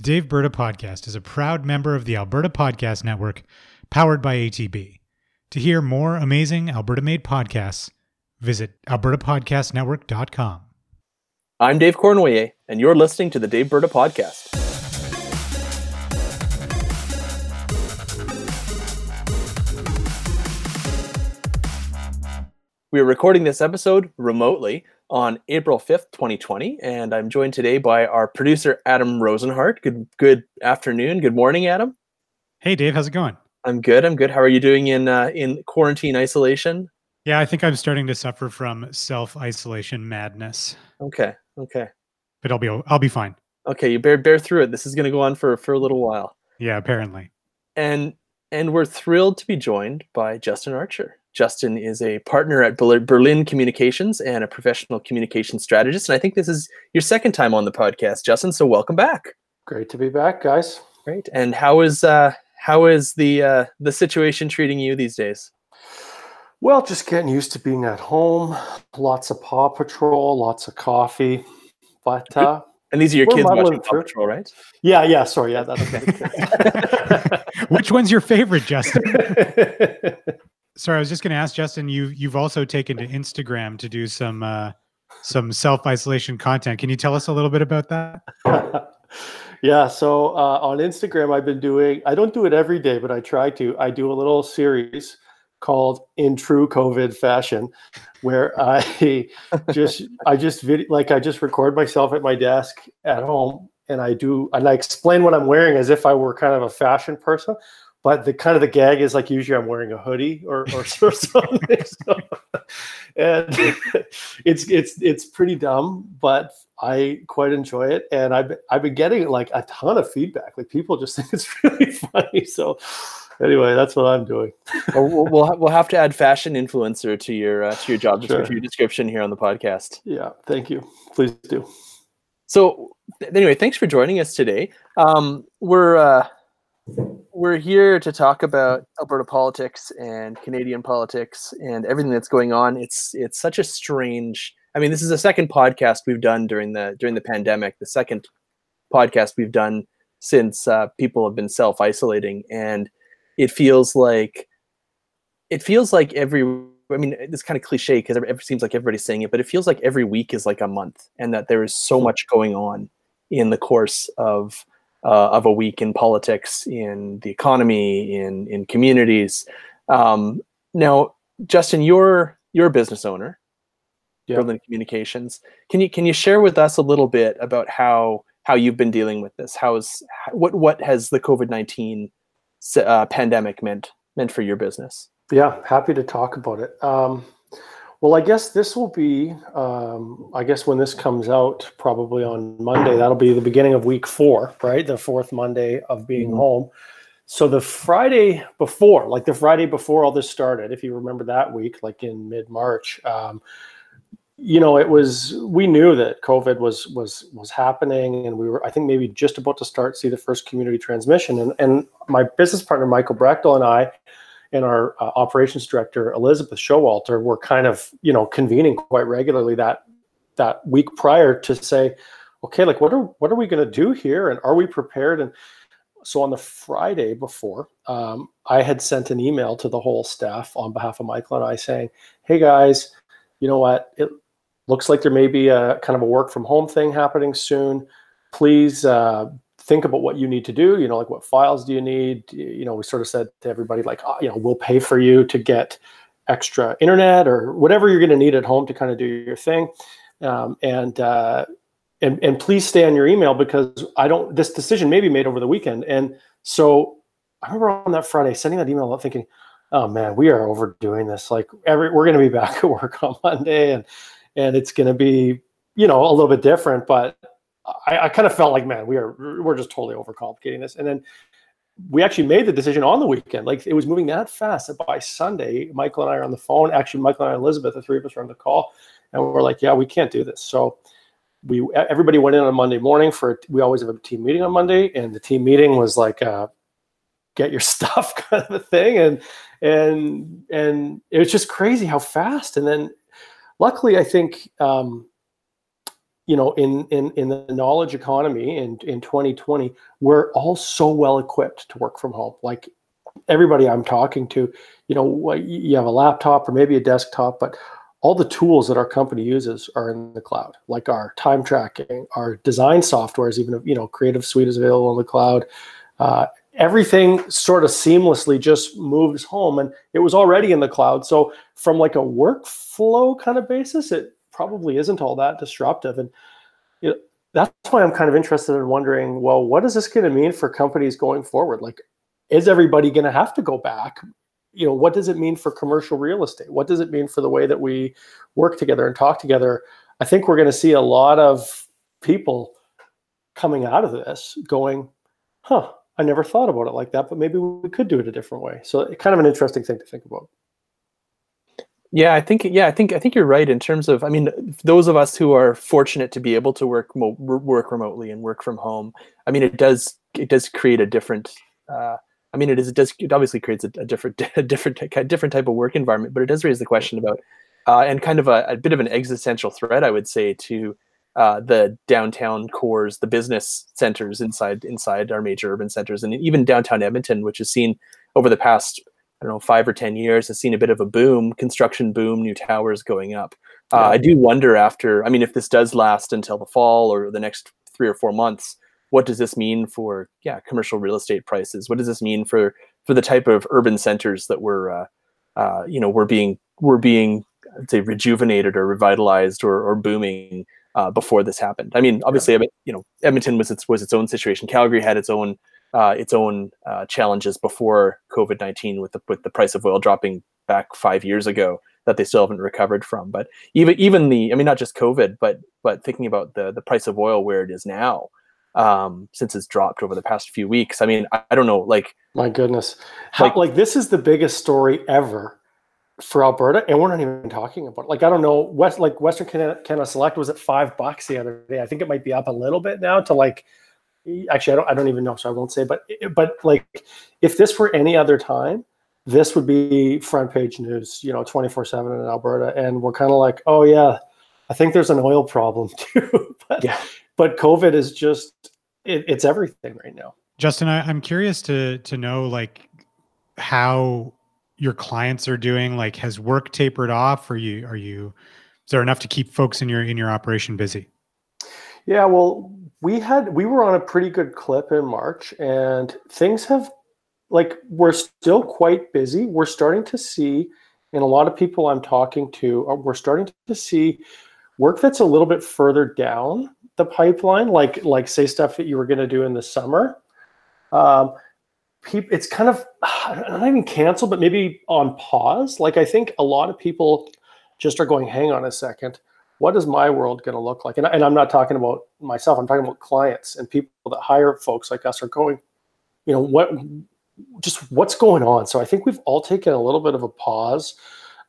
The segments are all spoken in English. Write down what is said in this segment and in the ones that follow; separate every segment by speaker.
Speaker 1: The Daveberta Podcast is a proud member of the Alberta Podcast Network, powered by ATB. To hear more amazing Alberta made podcasts, visit albertapodcastnetwork.com.
Speaker 2: I'm Dave Cournoyer, and you're listening to the Daveberta Podcast. We are recording this episode remotely on April 5th, 2020, and I'm joined today by our producer Adam Rozenhart. Good good afternoon. Good morning, Adam.
Speaker 1: Hey Dave, how's it going?
Speaker 2: I'm good. I'm good. How are you doing in uh, in quarantine isolation?
Speaker 1: Yeah, I think I'm starting to suffer from self-isolation madness.
Speaker 2: Okay. Okay.
Speaker 1: But I'll be I'll be fine.
Speaker 2: Okay, you bear bear through it. This is going to go on for for a little while.
Speaker 1: Yeah, apparently.
Speaker 2: And and we're thrilled to be joined by Justin Archer. Justin is a partner at Berlin Communications and a professional communication strategist. And I think this is your second time on the podcast, Justin. So welcome back.
Speaker 3: Great to be back, guys.
Speaker 2: Great. And how is uh, how is the uh, the situation treating you these days?
Speaker 3: Well, just getting used to being at home. Lots of Paw Patrol, lots of coffee. But uh,
Speaker 2: and these are your kids watching Paw Patrol, right?
Speaker 3: Yeah, yeah. Sorry, yeah. That's okay.
Speaker 1: Which one's your favorite, Justin? Sorry, I was just going to ask Justin. You you've also taken to Instagram to do some uh, some self isolation content. Can you tell us a little bit about that?
Speaker 3: yeah. So uh, on Instagram, I've been doing. I don't do it every day, but I try to. I do a little series called "In True COVID Fashion," where I just I just vid- like I just record myself at my desk at home, and I do and I explain what I'm wearing as if I were kind of a fashion person but the kind of the gag is like usually I'm wearing a hoodie or or, or something. so, and it's it's it's pretty dumb, but I quite enjoy it, and I've I've been getting like a ton of feedback. Like people just think it's really funny. So anyway, that's what I'm doing.
Speaker 2: we'll, we'll, we'll have to add fashion influencer to your uh, to your job description, sure. your description here on the podcast.
Speaker 3: Yeah, thank you. Please do.
Speaker 2: So anyway, thanks for joining us today. Um, we're uh, we're here to talk about Alberta politics and Canadian politics and everything that's going on. It's it's such a strange. I mean, this is the second podcast we've done during the during the pandemic. The second podcast we've done since uh, people have been self isolating, and it feels like it feels like every. I mean, it's kind of cliche because it seems like everybody's saying it, but it feels like every week is like a month, and that there is so hmm. much going on in the course of uh, of a week in politics, in the economy, in in communities. Um, now, Justin, you're you're a business owner, yeah. Berlin Communications. Can you can you share with us a little bit about how how you've been dealing with this? How's what what has the COVID nineteen uh, pandemic meant meant for your business?
Speaker 3: Yeah, happy to talk about it. Um, well, I guess this will be, um, I guess when this comes out, probably on Monday, that'll be the beginning of week four, right? The fourth Monday of being mm-hmm. home. So the Friday before, like the Friday before all this started, if you remember that week, like in mid March, um, you know, it was we knew that COVID was was was happening, and we were I think maybe just about to start see the first community transmission. And and my business partner Michael Brechtel and I and our uh, operations director Elizabeth Showalter were kind of you know convening quite regularly that that week prior to say, okay, like what are what are we going to do here, and are we prepared? And so on the Friday before, um, I had sent an email to the whole staff on behalf of Michael and I saying, hey guys, you know what? It looks like there may be a kind of a work from home thing happening soon. Please uh, think about what you need to do you know like what files do you need? You know we sort of said to everybody like oh, you know we'll pay for you to get extra internet or whatever you're going to need at home to kind of do your thing. Um, and uh, and and please stay on your email because i don't this decision may be made over the weekend. And so i remember on that friday sending that email out thinking oh man we are overdoing this. Like every we're going to be back at work on monday and and it's going to be you know a little bit different but I, I kind of felt like, man, we are we're just totally overcomplicating this. And then we actually made the decision on the weekend. Like it was moving that fast that by Sunday, Michael and I are on the phone. Actually, Michael and I, Elizabeth, the three of us are on the call, and we're like, yeah, we can't do this. So we everybody went in on Monday morning for we always have a team meeting on Monday, and the team meeting was like uh, get your stuff kind of a thing, and and and it was just crazy how fast. And then luckily, I think. Um, you know, in in in the knowledge economy in in 2020, we're all so well equipped to work from home. Like everybody I'm talking to, you know, you have a laptop or maybe a desktop, but all the tools that our company uses are in the cloud, like our time tracking, our design software is even, you know, Creative Suite is available in the cloud. Uh, everything sort of seamlessly just moves home and it was already in the cloud. So from like a workflow kind of basis, it probably isn't all that disruptive. And you know, that's why I'm kind of interested in wondering, well, what is this going to mean for companies going forward? Like, is everybody going to have to go back? You know what does it mean for commercial real estate? What does it mean for the way that we work together and talk together? I think we're going to see a lot of people coming out of this going huh i never thought about it like that but maybe we could do it a different way. So kind of an interesting thing to think about
Speaker 2: yeah i think yeah i think i think you're right in terms of i mean those of us who are fortunate to be able to work work remotely and work from home i mean it does it does create a different uh, I mean, it is it does it obviously creates a, a different a different different type of work environment, but it does raise the question about uh, and kind of a, a, bit of an existential threat, I would say, to uh, the downtown cores, the business centers inside inside our major urban centers, and even downtown Edmonton, which has seen over the past I don't know five or ten years has seen a bit of a boom, construction boom, new towers going up. Uh, yeah. I do wonder after, I mean, if this does last until the fall or the next three or four months, what does this mean for yeah commercial real estate prices? What does this mean for for the type of urban centers that we're uh, uh, you know we're being we're being I'd say rejuvenated or revitalized or, or booming uh, before this happened? I mean, obviously, yeah. you know, Edmonton was its was its own situation. Calgary had its own uh, its own uh, challenges before COVID nineteen with the with the price of oil dropping back five years ago that they still haven't recovered from. But even even the I mean, not just COVID, but but thinking about the the price of oil where it is now, um, since it's dropped over the past few weeks. I mean, I, I don't know, like
Speaker 3: my goodness, How, like, like this is the biggest story ever for Alberta, and we're not even talking about it. like I don't know West like Western Canada, Canada Select was at five bucks the other day. I think it might be up a little bit now to like actually I don't I don't even know, so I won't say. But but like if this were any other time, this would be front page news, you know, twenty four seven in Alberta, and we're kind of like, oh yeah, I think there's an oil problem too. but, yeah but COVID is just it, it's everything right now.
Speaker 1: Justin, I, I'm curious to to know like how your clients are doing. Like, has work tapered off? Are you are you is there enough to keep folks in your in your operation busy?
Speaker 3: Yeah, well, we had we were on a pretty good clip in March, and things have like we're still quite busy. We're starting to see, and a lot of people I'm talking to, uh, we're starting to see work that's a little bit further down the pipeline, like like say stuff that you were going to do in the summer. Um, it's kind of not even canceled, but maybe on pause. Like I think a lot of people just are going, hang on a second, what is my world going to look like? And, and I'm not talking about myself. I'm talking about clients and people that hire folks like us are going, you know, what just what's going on. So I think we've all taken a little bit of a pause.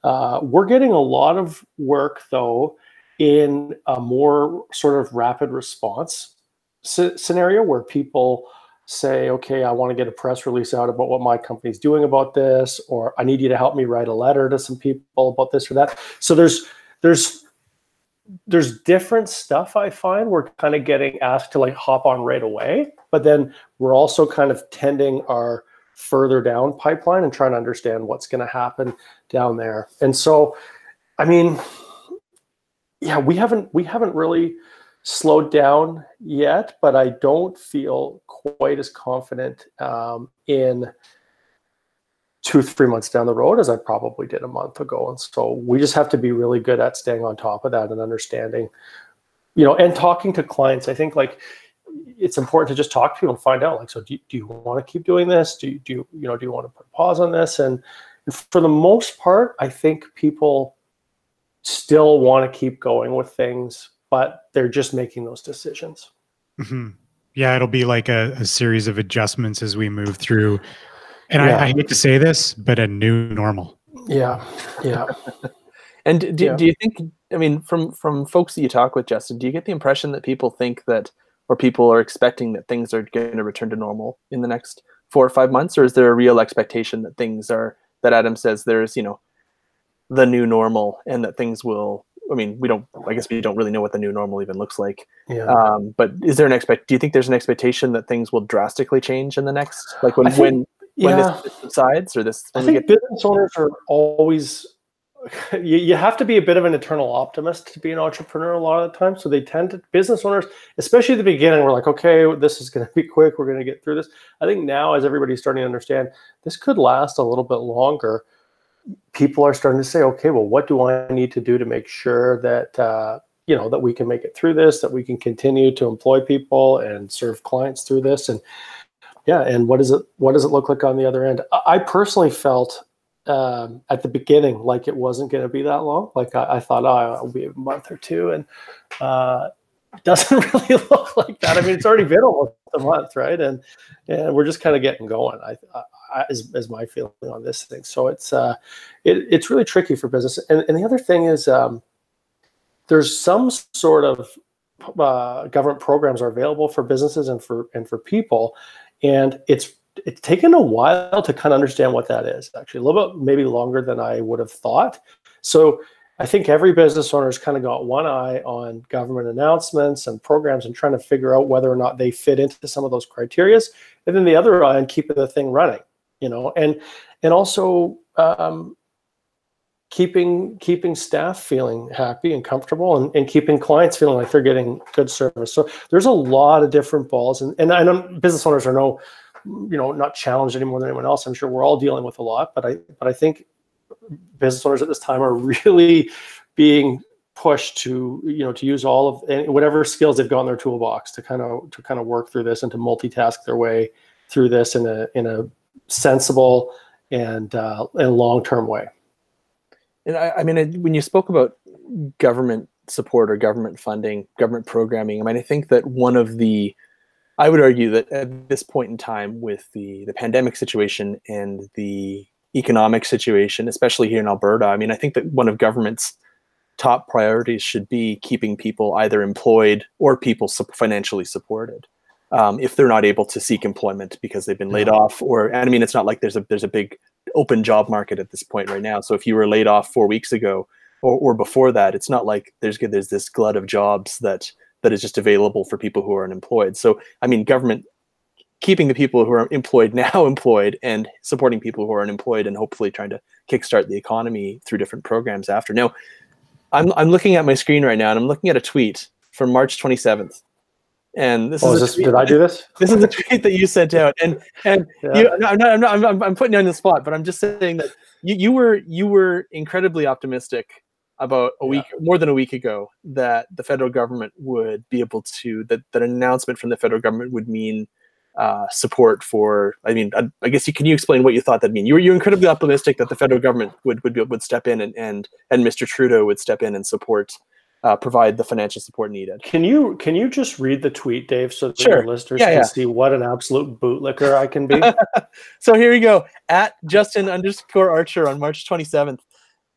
Speaker 3: Uh, we're getting a lot of work though in a more sort of rapid response scenario where people say, okay, I want to get a press release out about what my company's doing about this, or I need you to help me write a letter to some people about this or that. So there's there's there's different stuff I find we're kind of getting asked to like hop on right away, but then we're also kind of tending our further down pipeline and trying to understand what's going to happen down there. And so, I mean, yeah, we haven't we haven't really slowed down yet, but I don't feel quite as confident um, in two three months down the road as I probably did a month ago. And so we just have to be really good at staying on top of that and understanding, you know, and talking to clients. I think like it's important to just talk to people and find out like so do you, do you want to keep doing this do you do you, you know do you want to put a pause on this and, and for the most part i think people still want to keep going with things, but they're just making those decisions.
Speaker 1: Mm-hmm. Yeah, it'll be like a, a, series of adjustments as we move through. And yeah. I, I, hate to say this, but a new normal.
Speaker 3: Yeah, yeah.
Speaker 2: and do, yeah. do you think? I mean, from from folks that you talk with, Justin, do you get the impression that people think that, or people are expecting that things are going to return to normal in the next four or five months, or is there a real expectation that things are that Adam says there's you know the new normal and that things will I mean, we don't. I guess we don't really know what the new normal even looks like.
Speaker 3: Yeah.
Speaker 2: Um, but is there an expect? Do you think there's an expectation that things will drastically change in the next, like when
Speaker 3: think-
Speaker 2: when when
Speaker 3: yeah.
Speaker 2: this subsides or this?
Speaker 3: I think
Speaker 2: get-
Speaker 3: business owners are always you, you have to be a bit of an eternal optimist to be an entrepreneur a lot of the time. So they tend to business owners, especially at the beginning, we're like, okay, this is going to be quick. We're going to get through this. I think now, as everybody's starting to understand, this could last a little bit longer. People are starting to say, okay, well, what do I need to do to make sure that uh, you know that we can make it through this, that we can continue to employ people and serve clients through this, and yeah, and what does it what does it look like on the other end? I I personally felt um, at the beginning like it wasn't going to be that long. Like I, I thought, oh, it'll be a month or two, and uh, it doesn't really look like that. I mean, it's already been almost a month, right? And and we're just kind of getting going. I, I is, is my feeling on this thing. So it's uh, it, it's really tricky for business. And, and the other thing is, um, there's some sort of uh, government programs are available for businesses and for and for people, and it's it's taken a while to kind of understand what that is actually a little bit maybe longer than i would have thought. So i think every business owner has kind of got one eye on government announcements and programs and trying to figure out whether or not they fit into some of those criterias and then the other eye on keeping the thing running you know? And and also um, keeping keeping staff feeling happy and comfortable and, and keeping clients feeling like they're getting good service. So there's a lot of different balls and, and i know business owners are no you know not challenged any more than anyone else. I'm sure we're all dealing with a lot but i but i think business owners at this time are really being pushed to you know to use all of whatever skills they've got in their toolbox to kind of to kind of work through this and to multitask their way through this in a in a sensible and uh, and long-term way
Speaker 2: And I, I mean, I- when you spoke about government support or government funding, government programming, I mean, I think that one of the, I would argue that at this point in time, with the the pandemic situation and the economic situation, especially here in Alberta, I mean, I think that one of government's top priorities should be keeping people either employed or people financially supported. Um, if they're not able to seek employment because they've been laid off, or and I mean, it's not like there's a there's a big open job market at this point right now. So if you were laid off four weeks ago or, or before that, it's not like there's there's this glut of jobs that that is just available for people who are unemployed. So I mean, government keeping the people who are employed now employed and supporting people who are unemployed and hopefully trying to kickstart the economy through different programs after. Now, I'm I'm looking at my screen right now and I'm looking at a tweet from March 27th. And this
Speaker 3: oh,
Speaker 2: is,
Speaker 3: is this, did i do this
Speaker 2: this is a tweet that you sent out and and
Speaker 3: Yeah.
Speaker 2: you, I'm, not, I'm, not, I'm, I'm putting you on the spot but i'm just saying that you, you were you were incredibly optimistic about a
Speaker 3: Yeah.
Speaker 2: week more than a week ago that the federal government would be able to that, that announcement from the federal government would mean uh, support for i mean I, I guess you can you explain what you thought that mean you were you were incredibly optimistic that the federal government would would, would step in and, and and mr trudeau would step in and support uh, provide the financial support needed
Speaker 3: Can you can you just read the tweet, Dave, so that
Speaker 2: Sure.
Speaker 3: your listeners
Speaker 2: Yeah,
Speaker 3: can
Speaker 2: yeah.
Speaker 3: see what an absolute bootlicker I can be?
Speaker 2: so here we go at Justin underscore Archer on March 27th.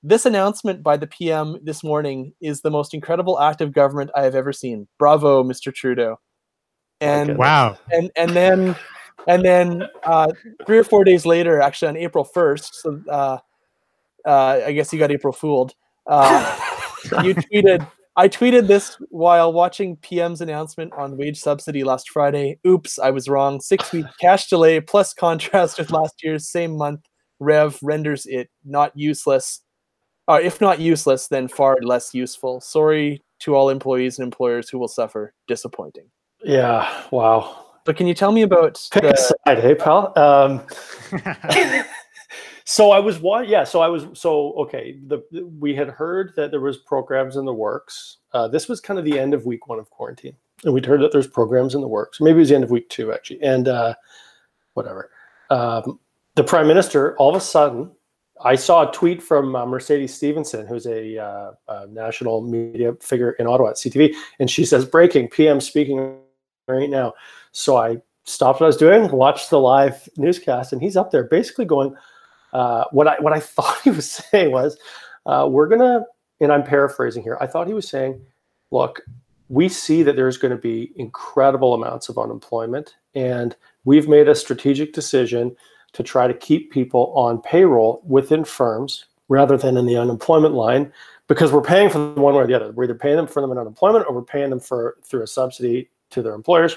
Speaker 2: This announcement by the PM this morning is the most incredible act of government I have ever seen. Bravo, Mr. Trudeau. And
Speaker 1: Wow.
Speaker 2: and and then and then uh, three or four days later, actually on April 1st, so uh, uh, I guess you got April fooled. You tweeted i tweeted this while watching pm's announcement on wage subsidy last friday. Oops i was wrong. Six week cash delay plus contrast with last year's same month. Rev renders it not useless uh, if not useless then far less useful. Sorry to all employees and employers who will suffer. Disappointing.
Speaker 3: Yeah, wow.
Speaker 2: but can you tell me about
Speaker 3: Pick a
Speaker 2: the,
Speaker 3: side, hey pal. Um, so I was one, yeah. So I was so okay. The we had heard that there was programs in the works. Uh, this was kind of the end of week one of quarantine, and we'd heard that there's programs in the works. Maybe it was the end of week two actually, and uh, whatever. Um, the prime minister all of a sudden, I saw a tweet from uh, Mercedes Stephenson, who's a, uh, a national media figure in Ottawa at CTV, and she says, "Breaking: PM speaking right now." So I stopped what I was doing, watched the live newscast, and he's up there basically going, uh, what I what I thought he was saying was, uh, we're gonna, and I'm paraphrasing here. I thought he was saying, look, we see that there's going to be incredible amounts of unemployment, and we've made a strategic decision to try to keep people on payroll within firms rather than in the unemployment line because we're paying for them one way or the other. We're either paying them for them in unemployment or we're paying them for through a subsidy to their employers.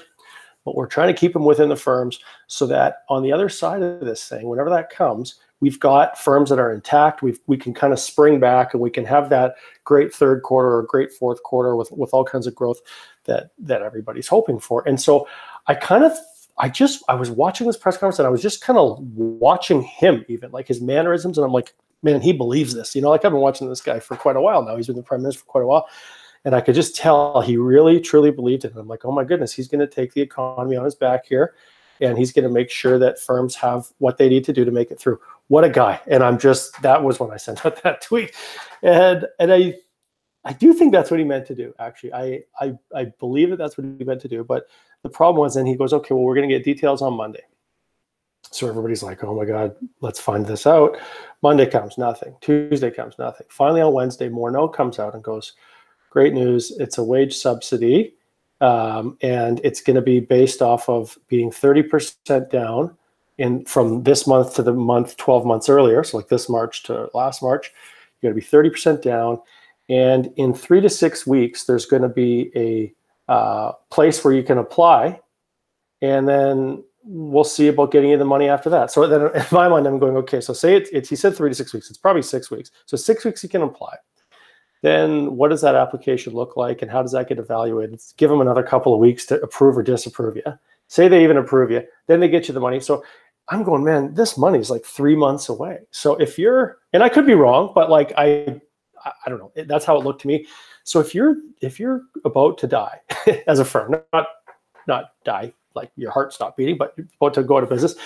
Speaker 3: But we're trying to keep them within the firms so that on the other side of this thing, whenever that comes, we've got firms that are intact. We we can kind of spring back and we can have that great third quarter or great fourth quarter with with all kinds of growth that that everybody's hoping for. And so I kind of I just I was watching this press conference and I was just kind of watching him even like his mannerisms. And I'm like man he believes this. You know like I've been watching this guy for quite a while now. He's been the prime minister for quite a while. And I could just tell he really truly believed it. And I'm like oh my goodness he's going to take the economy on his back here and he's going to make sure that firms have what they need to do to make it through what a guy and I'm just that was when I sent out that tweet and and I I do think that's what he meant to do actually I I I believe that that's what he meant to do but the problem was then he goes, okay, well, we're going to get details on Monday. So everybody's like, oh my God, let's find this out. Monday comes, nothing. Tuesday comes, nothing. Finally, on Wednesday, Morneau comes out and goes, great news. It's a wage subsidy. Um, and it's going to be based off of being 30% down in from this month to the month 12 months earlier. So like this March to last March, you're going to be 30% down. And in three to six weeks, there's going to be a uh, place where you can apply, and then we'll see about getting you the money after that. So then in my mind, I'm going, okay, so say it's, it's he said three to six weeks. It's probably six weeks. So six weeks you can apply. Then what does that application look like and how does that get evaluated? Give them another couple of weeks to approve or disapprove you. Say they even approve you, then they get you the money. So I'm going, man, this money is like three months away. So if you're, and I could be wrong, but like I, I don't know, that's how it looked to me. So if you're if you're about to die as a firm, not not die like your heart stopped beating, but you're about to go out of business,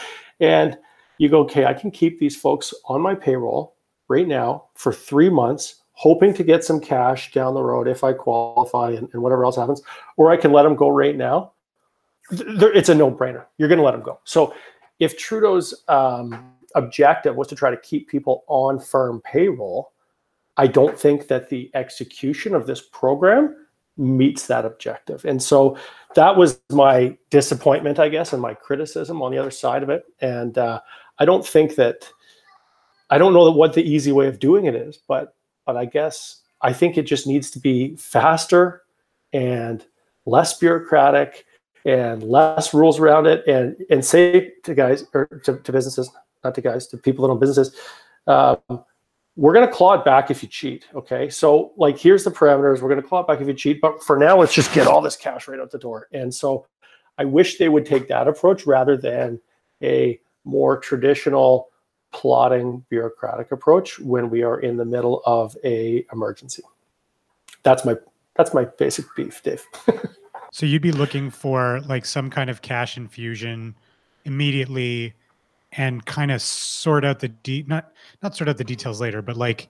Speaker 3: and you go, okay, I can keep these folks on my payroll right now for three months, hoping to get some cash down the road if I qualify and, and whatever else happens, or I can let them go right now. It's a no-brainer. You're going to let them go. So if Trudeau's um, objective was to try to keep people on firm payroll, I don't think that the execution of this program meets that objective. And so that was my disappointment, I guess, and my criticism on the other side of it. And uh, I don't think that I don't know what the easy way of doing it is, but but I guess I think it just needs to be faster and less bureaucratic and less rules around it and and say to guys or to, to businesses, not to guys, to people that own businesses, um, we're going to claw it back if you cheat. Okay. So, like, here's the parameters. We're going to claw it back if you cheat. But for now, let's just get all this cash right out the door. And so, I wish they would take that approach rather than a more traditional plotting bureaucratic approach when we are in the middle of a emergency. That's my that's my basic beef, Dave.
Speaker 1: so you'd be looking for like some kind of cash infusion immediately and kind of sort out the de- not not sort out the details later, but like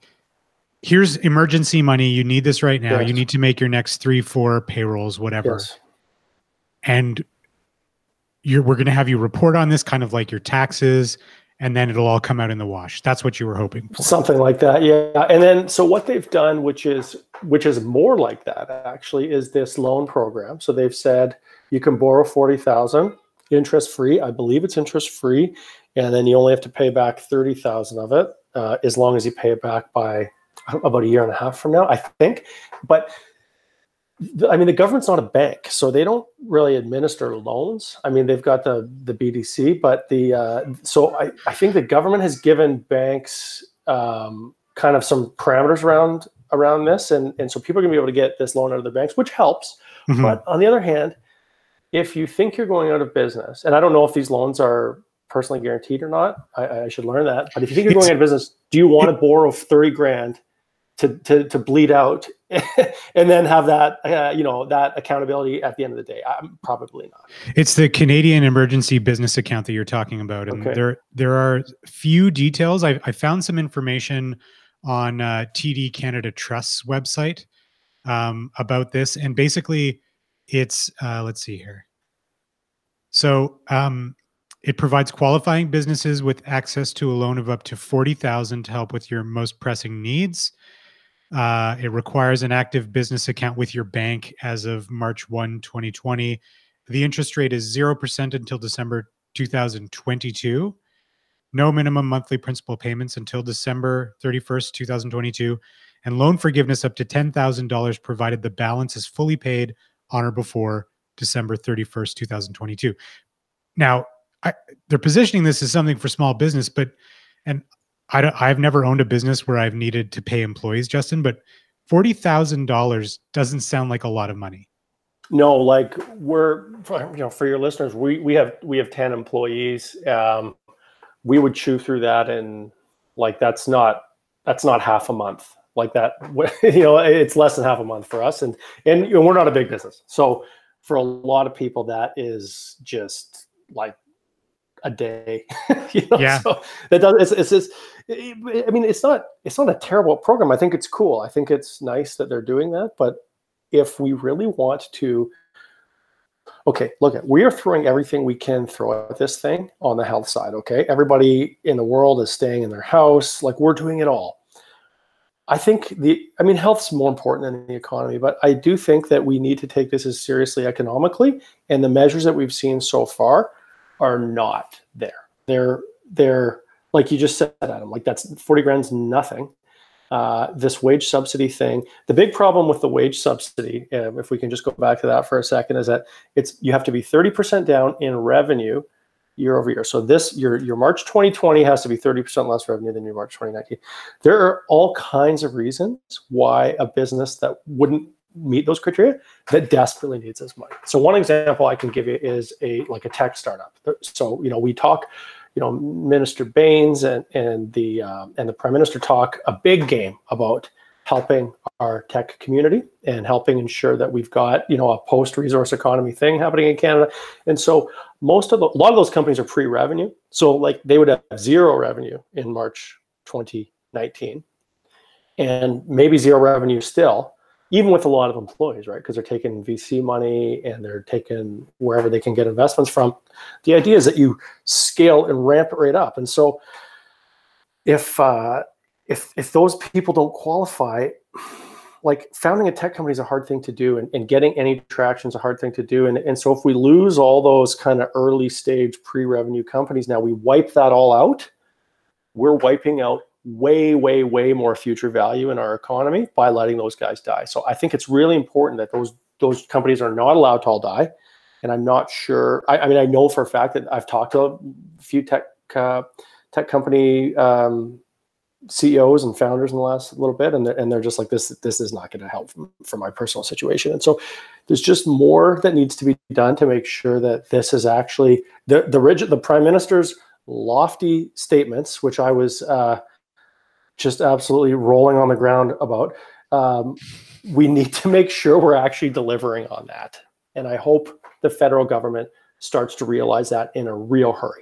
Speaker 1: here's emergency money. You need this right now. Yes. You need to make your next three, four payrolls, whatever. Yes. And you're we're gonna have you report on this kind of like your taxes and then it'll all come out in the wash. That's what you were hoping for.
Speaker 3: Something like that, yeah. And then so what they've done, which is which is more like that actually, is this loan program. So they've said you can borrow forty thousand interest free. I believe it's interest free, and then you only have to pay back 30,000 of it uh, as long as you pay it back by about a year and a half from now, I think. But I mean, the government's not a bank, so they don't really administer loans. I mean, they've got the the BDC, but the uh, so I, I think the government has given banks um, kind of some parameters around around this, and and so people are going to be able to get this loan out of their banks, which helps. Mm-hmm. But on the other hand, if you think you're going out of business, and I don't know if these loans are personally guaranteed or not. I, I, should learn that. But if you think you're going out of business, do you want to borrow 30 grand to, to, to bleed out and then have that, uh, you know, that accountability at the end of the day? I'm probably not.
Speaker 1: It's the Canadian emergency business account that you're talking about. And okay. there, there are few details. I, I found some information on uh, TD Canada Trust's website um, about this. And basically it's, uh, let's see here. So um, it provides qualifying businesses with access to a loan of up to 40,000 to help with your most pressing needs. Uh, it requires an active business account with your bank as of March 1, 2020. The interest rate is 0% until December 2022. no minimum monthly principal payments until December 31st, 2022, and loan forgiveness up to $10,000 provided the balance is fully paid on or before December 31st, 2022. Now, I, they're positioning this as something for small business, but and I don't, I've never owned a business where I've needed to pay employees, Justin, but forty thousand dollars doesn't sound like a lot of money.
Speaker 3: No, like we're you know for your listeners, we we have we have ten employees. Um, we would chew through that, and like that's not that's not half a month. Like that, you know, it's less than half a month for us, and and you know, we're not a big business, so for a lot of people, that is just like a day. you know?
Speaker 1: Yeah.
Speaker 3: So that does it's, it's, it's I mean it's not it's not a terrible program. I think it's cool. I think it's nice that they're doing that. But if we really want to okay, look at we are throwing everything we can throw at this thing on the health side. Okay. Everybody in the world is staying in their house. Like we're doing it all. I think the I mean health's more important than the economy, but I do think that we need to take this as seriously economically. And the measures that we've seen so far are not there. They're they're like you just said, Adam. Like that's forty grand's nothing. Uh, this wage subsidy thing. The big problem with the wage subsidy, uh, if we can just go back to that for a second, is that it's you have to be thirty percent down in revenue year over year. So this your your March 2020 has to be 30% less revenue than your March 2019. There are all kinds of reasons why a business that wouldn't meet those criteria that desperately needs this money. So one example I can give you is a like a tech startup. So you know we talk, you know Minister Bains and and the uh, and the Prime Minister talk a big game about helping our tech community and helping ensure that we've got you know a post resource economy thing happening in Canada. And so most of the, a lot of those companies are pre-revenue. So like they would have zero revenue in March 2019 and maybe zero revenue still even with a lot of employees, right? Because they're taking VC money and they're taking wherever they can get investments from. The idea is that you scale and ramp it right up. And so, if uh, if if those people don't qualify, like founding a tech company is a hard thing to do, and, and getting any traction is a hard thing to do. And and so if we lose all those kind of early stage pre-revenue companies, now we wipe that all out. We're wiping out way, way, way more future value in our economy by letting those guys die. So I think it's really important that those those companies are not allowed to all die. And I'm not sure. I, I mean, I know for a fact that I've talked to a few tech uh, tech company um, CEOs and founders in the last little bit, and they're, and they're just like this. This is not going to help for my personal situation. And so there's just more that needs to be done to make sure that this is actually the the rigid the prime minister's lofty statements, which I was. Uh, just absolutely rolling on the ground about. Um, we need to make sure we're actually delivering on that. And I hope the federal government starts to realize that in a real hurry.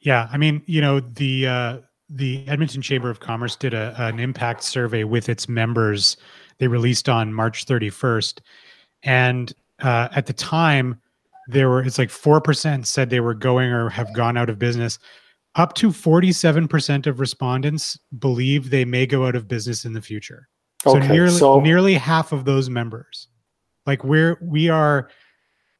Speaker 1: Yeah, I mean, you know, the uh, the Edmonton Chamber of Commerce did a, an impact survey with its members. They released on March 31st, and uh, at the time, there were it's like four percent said they were going or have gone out of business. Up to 47% of respondents believe they may go out of business in the future. So
Speaker 3: Okay,
Speaker 1: nearly
Speaker 3: so-
Speaker 1: nearly half of those members. Like we're we are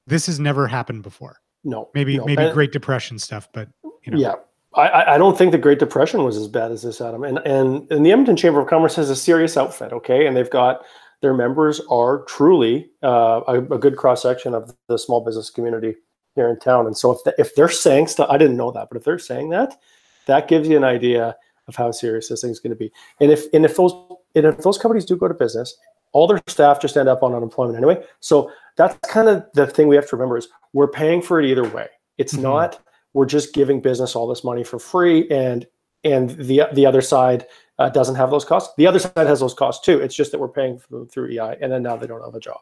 Speaker 1: this has never happened before.
Speaker 3: No,
Speaker 1: Maybe
Speaker 3: no.
Speaker 1: maybe
Speaker 3: And-
Speaker 1: Great Depression stuff, but you know.
Speaker 3: Yeah. I- I, don't think the Great Depression was as bad as this, Adam. And, and and the Edmonton Chamber of Commerce has a serious outfit, okay, and they've got their members are truly uh, a, a good cross section of the small business community here in town. And so if the, if they're saying stuff, I didn't know that, but if they're saying that, that gives you an idea of how serious this thing's going to be. And if and if those and if those companies do go to business, all their staff just end up on unemployment anyway. So that's kind of the thing we have to remember is we're paying for it either way. It's
Speaker 1: Mhm.
Speaker 3: not we're just giving business all this money for free and and the the other side uh, doesn't have those costs. The other side has those costs too. It's just that we're paying for them through EI, and then now they don't have a job.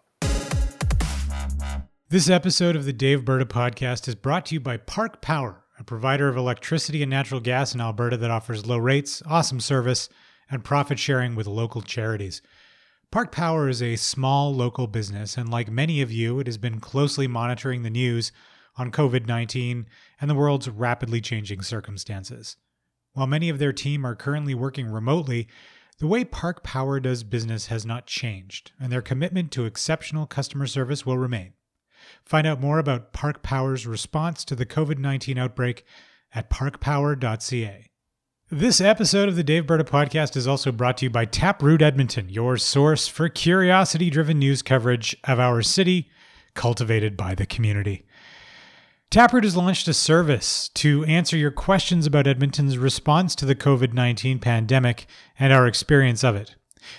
Speaker 1: This episode of the Daveberta podcast is brought to you by Park Power, a provider of electricity and natural gas in Alberta that offers low rates, awesome service, and profit sharing with local charities. Park Power is a small local business, and like many of you, it has been closely monitoring the news on COVID 19 and the world's rapidly changing circumstances. While many of their team are currently working remotely, the way Park Power does business has not changed, and their commitment to exceptional customer service will remain. Find out more about Park Power's response to the COVID 19 outbreak at parkpower.ca. This episode of the Daveberta podcast is also brought to you by Taproot Edmonton, your source for curiosity driven news coverage of our city, cultivated by the community. Taproot has launched a service to answer your questions about Edmonton's response to the COVID 19 pandemic and our experience of it.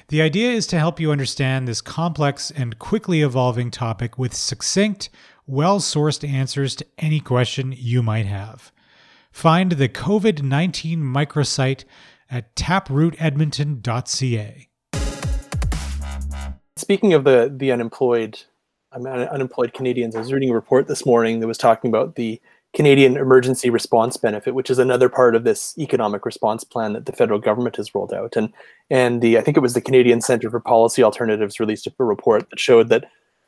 Speaker 1: The idea is to help you understand this complex and quickly evolving topic with succinct, well sourced answers to any question you might have. Find the COVID 19 microsite at taprootedmonton.ca.
Speaker 2: Speaking of the the unemployed, I mean, unemployed Canadians, I was reading a report this morning that was talking about the Canadian Emergency Response Benefit, which is another part of this economic response plan that the federal government has rolled out. And and the I think it was the Canadian Center for Policy Alternatives released a report that showed that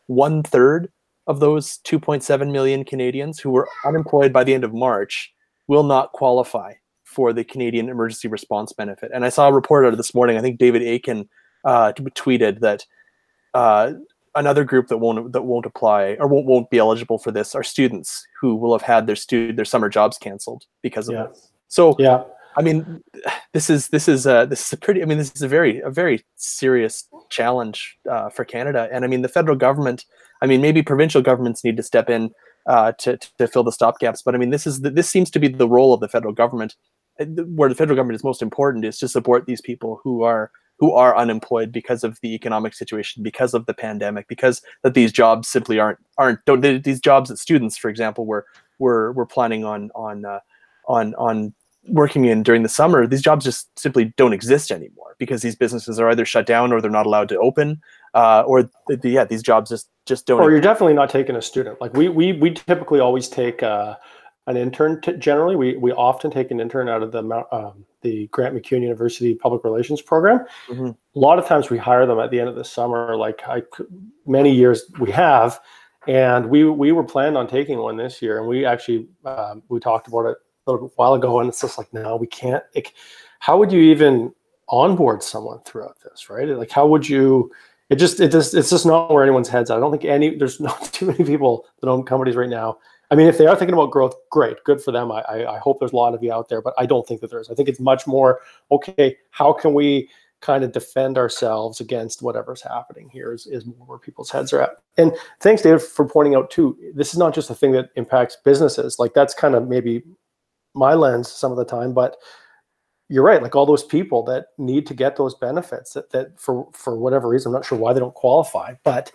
Speaker 2: one third of those 2.7 million Canadians who were unemployed by the end of March will not qualify for the Canadian Emergency Response Benefit. And I saw a report out of this morning. I think David Akin uh, tweeted that uh, another group that won't that won't apply or won't won't be eligible for this are students who will have had their student their summer jobs canceled because of yeah. this. So
Speaker 3: yeah,
Speaker 2: I mean, this is this is a this is a pretty. I mean, this is a very a very serious challenge uh, for Canada. And I mean, the federal government. I mean, maybe provincial governments need to step in uh, to to fill the stopgaps. But I mean, this is the, this seems to be the role of the federal government, where the federal government is most important is to support these people who are who are unemployed because of the economic situation, because of the pandemic, because that these jobs simply aren't aren't don't these jobs that students, for example, were were were planning on on uh, on on working in during the summer, these jobs just simply don't exist anymore because these businesses are either shut down or they're not allowed to open, uh, or the, the, yeah, these jobs just just don't.
Speaker 3: Or you're definitely not taking a student. Like we we we typically always take uh, an intern. T- generally, we we often take an intern out of the um, the Grant MacEwan University Public Relations program. Mm-hmm. A lot of times we hire them at the end of the summer. Like I, many years we have, and we we were planning on taking one this year, and we actually um, we talked about it a little while ago, and it's just like, no, we can't. Like, how would you even onboard someone throughout this, right? Like, how would you? It just, it just, it's just not where anyone's heads at. I don't think any, there's not too many people that own companies right now. I mean, if they are thinking about growth, great, good for them. I, I, I hope there's a lot of you out there, but I don't think that there is. I think it's much more okay. How can we kind of defend ourselves against whatever's happening here is, is more where people's heads are at. And thanks, David, for pointing out too, this is not just a thing that impacts businesses. Like that's kind of maybe my lens some of the time, but you're right. Like all those people that need to get those benefits that, that for, for whatever reason, I'm not sure why they don't qualify, but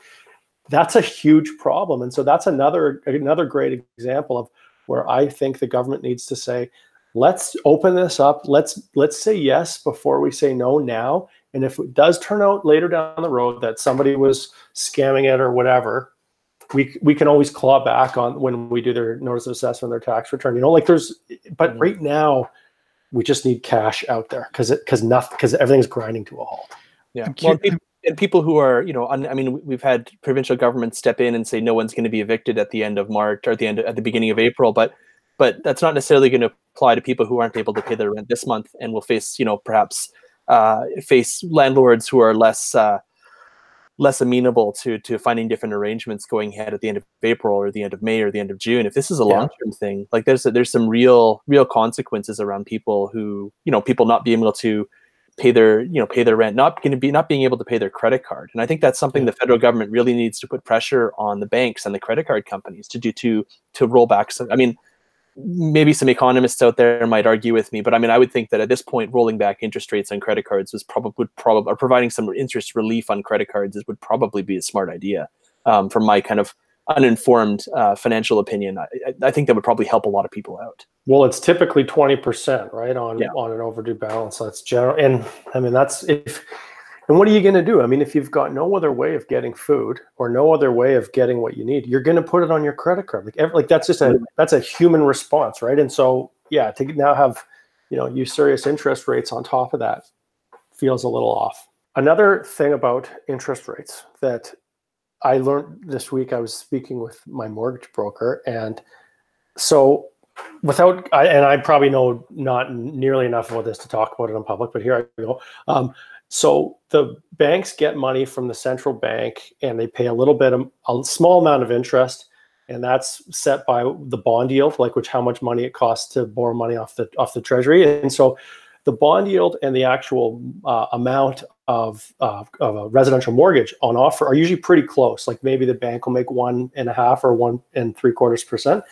Speaker 3: that's a huge problem. And so that's another, another great example of where I think the government needs to say, let's open this up. Let's, let's say yes before we say no now. And if it does turn out later down the road that somebody was scamming it or whatever, we we can always claw back on when we do their notice of assessment, their tax return. You know, like there's, but mm-hmm. right now, we just need cash out there because it because nothing because everything's grinding to a halt.
Speaker 2: Yeah. Well, and people who are, you know, un, I mean, we've had provincial governments step in and say no one's going to be evicted at the end of March or at the end of, at the beginning of April, but but that's not necessarily going to apply to people who aren't able to pay their rent this month and will face, you know, perhaps uh, face landlords who are less. Uh, less amenable to to finding different arrangements going ahead at the end of April or the end of May or the end of June. If this is a yeah. long term thing, like there's a, there's some real real consequences around people who you know people not being able to pay their you know pay their rent, not going to be not being able to pay their credit card, and I think that's something the federal government really needs to put pressure on the banks and the credit card companies to do to to roll back some. I mean maybe some economists out there might argue with me, but I mean, I would think that at this point, rolling back interest rates on credit cards was probably would probably or providing some interest relief on credit cards is, would probably be a smart idea. Um, from my kind of uninformed uh, financial opinion, I, I, think that would probably help a lot of people out.
Speaker 3: Well, it's typically twenty percent, right, on yeah. on an overdue balance. That's general, and I mean that's if and what are you going to do? I mean, if you've got no other way of getting food or no other way of getting what you need, you're going to put it on your credit card. Like, every, like that's just a that's a human response, right? And so, yeah, to now have you know usurious interest rates on top of that feels a little off. Another thing about interest rates that I learned this week, I was speaking with my mortgage broker, and so without I, and I probably know not nearly enough about this to talk about it in public, but here I go. Um, so the banks get money from the central bank and they pay a little bit, of, a small amount of interest. and that's set by the bond yield, like which how much money it costs to borrow money off the off the treasury. And so the bond yield and the actual uh, amount of, uh, of a residential mortgage on offer are usually pretty close. Like maybe the bank will make one and a half or one and three quarters percent.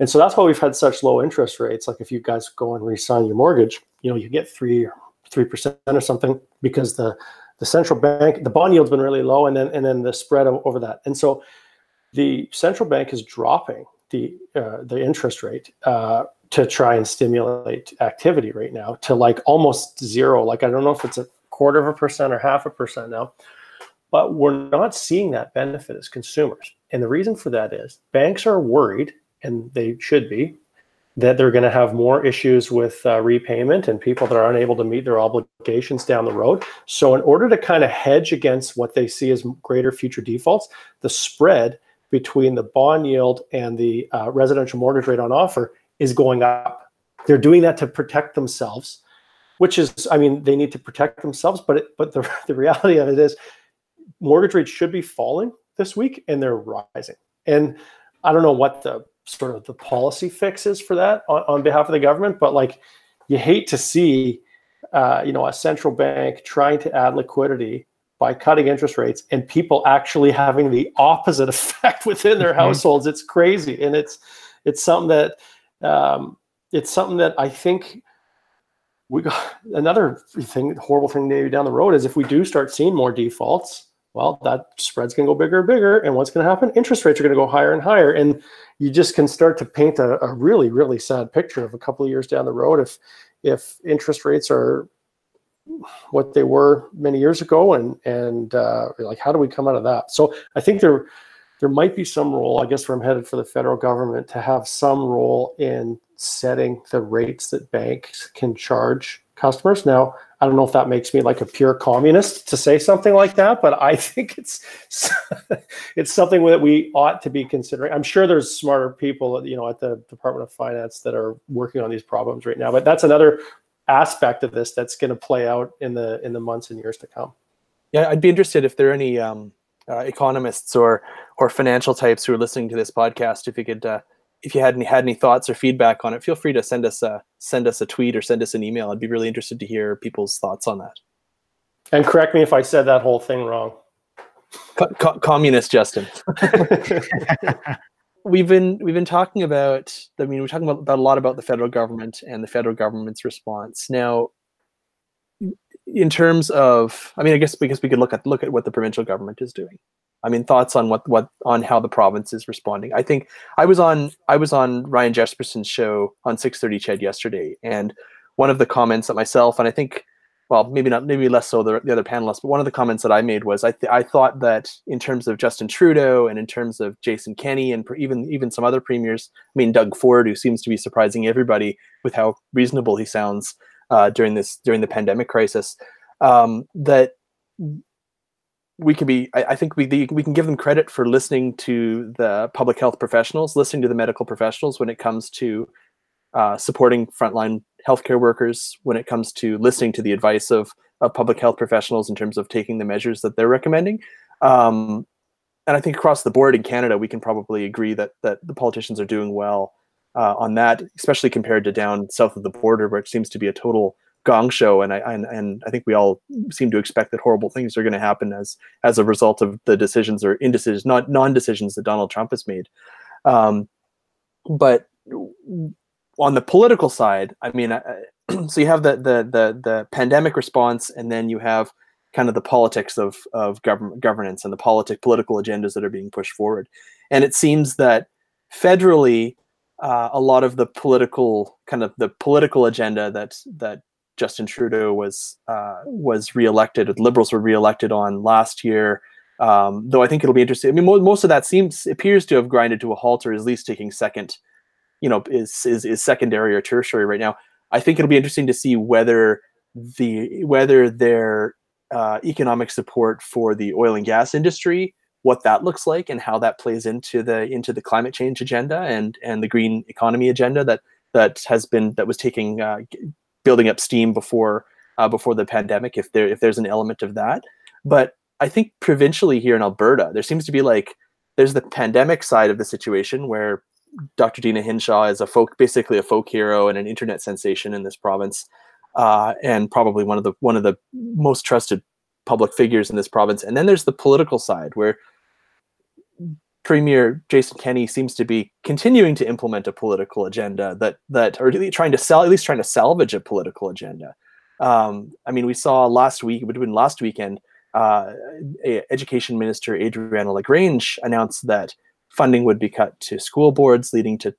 Speaker 3: And so that's why we've had such low interest rates. Like if you guys go and re-sign your mortgage, you know, you get three three percent or something because the the central bank, the bond yield's been really low, and then and then the spread over that. And so the central bank is dropping the uh, the interest rate uh, to try and stimulate activity right now to like almost zero. Like I don't know if it's a quarter of a percent or half a percent now, but we're not seeing that benefit as consumers. And the reason for that is banks are worried, and they should be, that they're going to have more issues with uh, repayment and people that are unable to meet their obligations down the road. So, in order to kind of hedge against what they see as greater future defaults, the spread between the bond yield and the uh, residential mortgage rate on offer is going up. They're doing that to protect themselves, which is, I mean, they need to protect themselves. But it, but the, the reality of it is, mortgage rates should be falling this week, and they're rising. And I don't know what the sort of the policy fix is for that on, on behalf of the government, but like you hate to see, uh, you know, a central bank trying to add liquidity by cutting interest rates and people actually having the opposite effect within their mm-hmm. households. It's crazy, and it's it's something that um, it's something that I think we got another thing horrible thing maybe down the road is if we do start seeing more defaults well that spread's going to go bigger and bigger. And what's going to happen? Interest rates are going to go higher and higher. And you just can start to paint a, a really really sad picture of a couple of years down the road if if interest rates are what they were many years ago and and uh, like how do we come out of that? So i think there there might be some role i guess where i'm headed for the federal government to have some role in setting the rates that banks can charge customers now I don't know if that makes me like a pure communist to say something like that, but I think it's it's something that we ought to be considering. I'm sure there's smarter people, you know, at the Department of Finance that are working on these problems right now. But that's another aspect of this that's going to play out in the in the months and years to come.
Speaker 2: Yeah, I'd be interested if there are any um, uh, economists or or financial types who are listening to this podcast. If you could uh, if you had any had any thoughts or feedback on it, feel free to send us a send us a tweet or send us an email. I'd be really interested to hear people's thoughts on that.
Speaker 3: And correct me if I said that whole thing wrong.
Speaker 2: Co- co- communist Justin. we've been we've been talking about. I mean, we're talking about, about a lot about the federal government and the federal government's response. Now, in terms of, I mean, I guess because we could look at look at what the provincial government is doing. I mean, thoughts on what what on how the province is responding. I think I was on I was on Ryan Jespersen's show on 6:30 CHED yesterday, and one of the comments that myself and I think, well, maybe not, maybe less so the, the other panelists, but one of the comments that I made was I th- I thought that in terms of Justin Trudeau and in terms of Jason Kenney and even even some other premiers, I mean Doug Ford, who seems to be surprising everybody with how reasonable he sounds uh, during this during the pandemic crisis, um, that we can be I, I, think we we can give them credit for listening to the public health professionals listening to the medical professionals when it comes to uh, supporting frontline healthcare workers when it comes to listening to the advice of, of public health professionals in terms of taking the measures that they're recommending. Um, and i think across the board in canada we can probably agree that that the politicians are doing well uh, on that especially compared to down south of the border where it seems to be a total gong show. And i and, and i think we all seem to expect that horrible things are going to happen as as a result of the decisions or indecisions not non-decisions that donald trump has made. Um, but on the political side i mean so you have the, the the the pandemic response and then you have kind of the politics of of government governance and the politic political agendas that are being pushed forward. And it seems that federally uh, a lot of the political kind of the political agenda that that Justin Trudeau was uh, was reelected. The liberals were reelected on last year. Um, though I think it'll be interesting. I mean, mo- most of that seems appears to have grinded to a halt, or at least taking second. You know, is is is secondary or tertiary right now. I think it'll be interesting to see whether the whether their uh, economic support for the oil and gas industry, what that looks like, and how that plays into the into the climate change agenda and and the green economy agenda that that has been that was taking uh, building up steam before uh, before the pandemic if there if there's an element of that but i think provincially here in alberta there seems to be like there's the pandemic side of the situation where Dr. Deena Hinshaw is a folk, basically a folk hero and an internet sensation in this province, uh, and probably one of the one of the most trusted public figures in this province. And then there's the political side where Premier Jason Kenney seems to be continuing to implement a political agenda that that, or trying to sell, at least trying to salvage a political agenda. Um, I mean, we saw last week, between last weekend, uh, Education Minister Adriana LaGrange announced that funding would be cut to school boards, leading to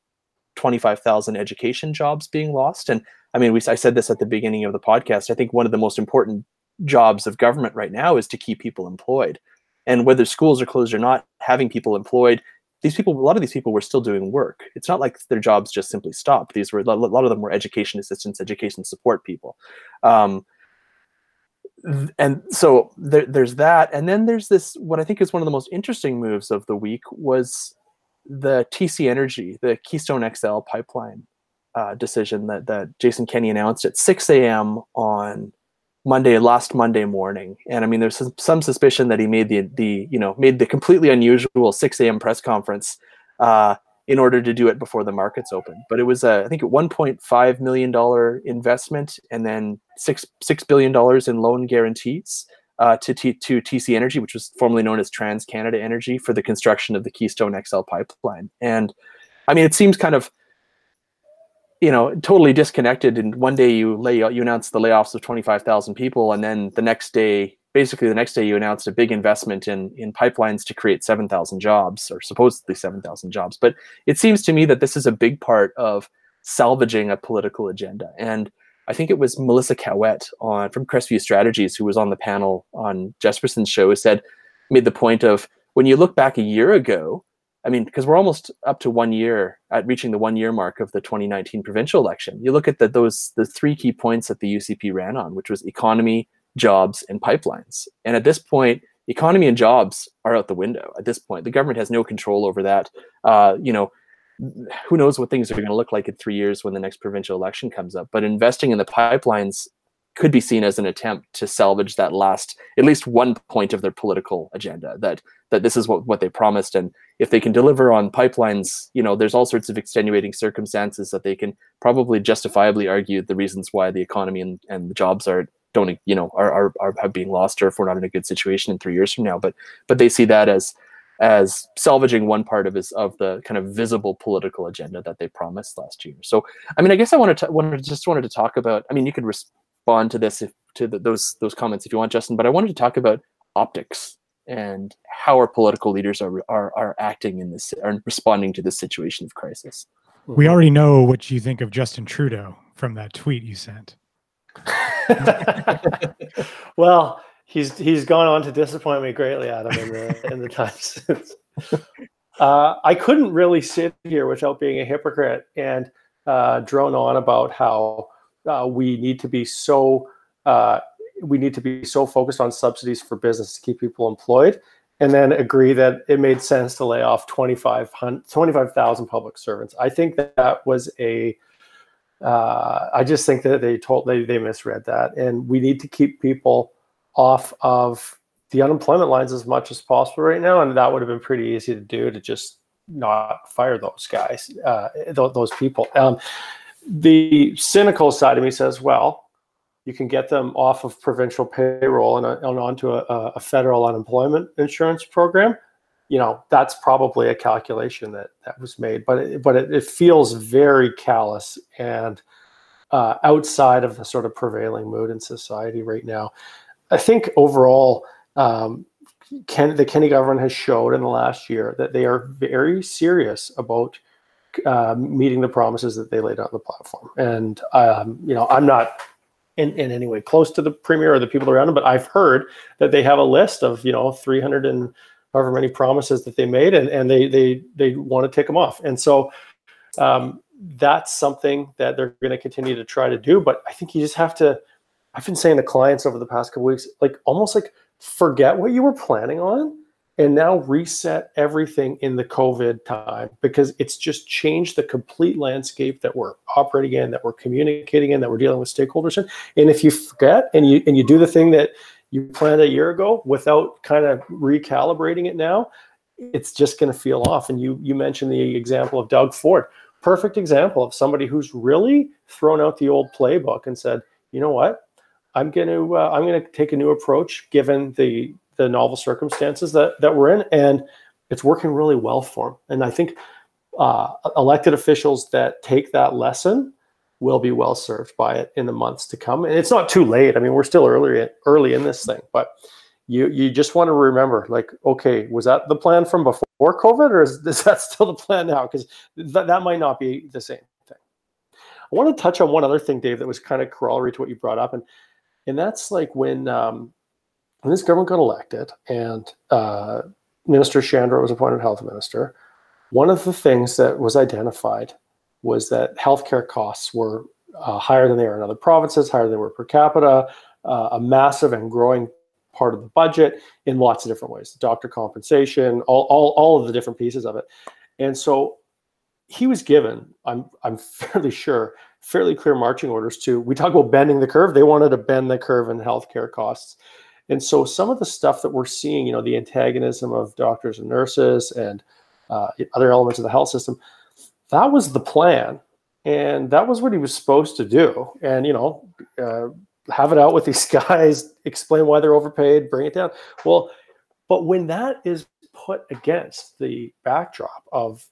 Speaker 2: 25,000 education jobs being lost. And I mean, we, I said this at the beginning of the podcast. I think one of the most important jobs of government right now is to keep people employed. And whether schools are closed or not, having people employed, these people, a lot of these people were still doing work. It's not like their jobs just simply stopped. These were a lot of them were education assistants, education support people. Um, and so there, there's that and then there's this what i think is one of the most interesting moves of the week was the tc energy the keystone xl pipeline uh, decision that, that jason kenney announced at 6 a.m on monday last monday morning and i mean there's some, some suspicion that he made the the you know made the completely unusual 6 a.m press conference uh, in order to do it before the markets open. But it was a, I think, a 1.5 million dollar investment, and then six six billion dollars in loan guarantees uh, to T, to TC Energy, which was formerly known as TransCanada Energy, for the construction of the Keystone XL pipeline. And I mean, it seems kind of you know totally disconnected and one day you lay you announce the layoffs of 25,000 people and then the next day basically the next day you announced a big investment in in pipelines to create 7,000 jobs or supposedly 7,000 jobs. But it seems to me that this is a big part of salvaging a political agenda. And I think it was Melissa Cowett on from Crestview Strategies who was on the panel on Jespersen's show who said made the point of when you look back a year ago I mean, because we're almost up to one year at reaching the one year mark of the 2019 provincial election. You look at the, those the three key points that the UCP ran on, which was economy, jobs, and pipelines. And at this point, economy and jobs are out the window. At this point, the government has no control over that. Uh, you know, who knows what things are going to look like in three years when the next provincial election comes up. But investing in the pipelines could be seen as an attempt to salvage that last at least one point of their political agenda that that this is what, what they promised and if they can deliver on pipelines you know there's all sorts of extenuating circumstances that they can probably justifiably argue the reasons why the economy and, and the jobs are don't you know are, are, are being lost or if we're not in a good situation in three years from now but but they see that as as salvaging one part of his of the kind of visible political agenda that they promised last year. So, I mean, I guess I wanted to wanted just wanted to talk about. I mean, you could res- respond to this if, to the, those those comments if you want, Justin. But I wanted to talk about optics and how our political leaders are are, are acting in this are responding to this situation of crisis.
Speaker 1: We already know what you think of Justin Trudeau from that tweet you sent.
Speaker 3: well, he's he's gone on to disappoint me greatly, Adam, in the in the time since. Uh, I couldn't really sit here without being a hypocrite and uh, drone on about how uh, we need to be so uh, we need to be so focused on subsidies for business to keep people employed and then agree that it made sense to lay off 25,000 25, public servants. I think that, that was a uh, I just think that they told they, they misread that and we need to keep people off of the unemployment lines as much as possible right now and that would have been pretty easy to do to just not fire those guys uh, th- those people um, the cynical side of me says, well, you can get them off of provincial payroll and, and onto a, a, federal unemployment insurance program. You know, that's probably a calculation that that was made, but it, but it, it feels very callous and uh, outside of the sort of prevailing mood in society right now. I think overall, um, Ken, the Kenney government has showed in the last year that they are very serious about uh, meeting the promises that they laid out on the platform. And um, you know, I'm not in, in any way close to the premier or the people around him, but I've heard that they have a list of you know 300 and however many promises that they made, and and they they they want to take them off. And so um, that's something that they're going to continue to try to do. But I think you just have to. I've been saying to clients over the past couple weeks, like almost like forget what you were planning on and now reset everything in the COVID time because it's just changed the complete landscape that we're operating in, that we're communicating in, that we're dealing with stakeholders in. And if you forget and you and you do the thing that you planned a year ago without kind of recalibrating it now, it's just going to feel off. And you you mentioned the example of Doug Ford, perfect example of somebody who's really thrown out the old playbook and said, you know what, I'm going to uh, I'm going to take a new approach given the the novel circumstances that that we're in, and it's working really well for them. And I think uh, elected officials that take that lesson will be well served by it in the months to come. And it's not too late. I mean, we're still early early in this thing, but you you just want to remember, like, okay, was that the plan from before COVID, or is, is that still the plan now? Because th- that might not be the same thing. I want to touch on one other thing, Dave, that was kind of corollary to what you brought up, and and that's like when um, when this government got elected and uh, Minister Shandro was appointed health minister. One of the things that was identified was that healthcare costs were uh, higher than they are in other provinces, higher than they were per capita, uh, a massive and growing part of the budget in lots of different ways doctor compensation all, all, all of the different pieces of it and so he was given i'm i'm fairly sure fairly clear marching orders to we talk about bending the curve they wanted to bend the curve in healthcare costs and so some of the stuff that we're seeing you know the antagonism of doctors and nurses and uh, other elements of the health system that was the plan. And that was what he was supposed to do. And you know uh, have it out with these guys explain why they're overpaid bring it down. Well but when that is put against the backdrop of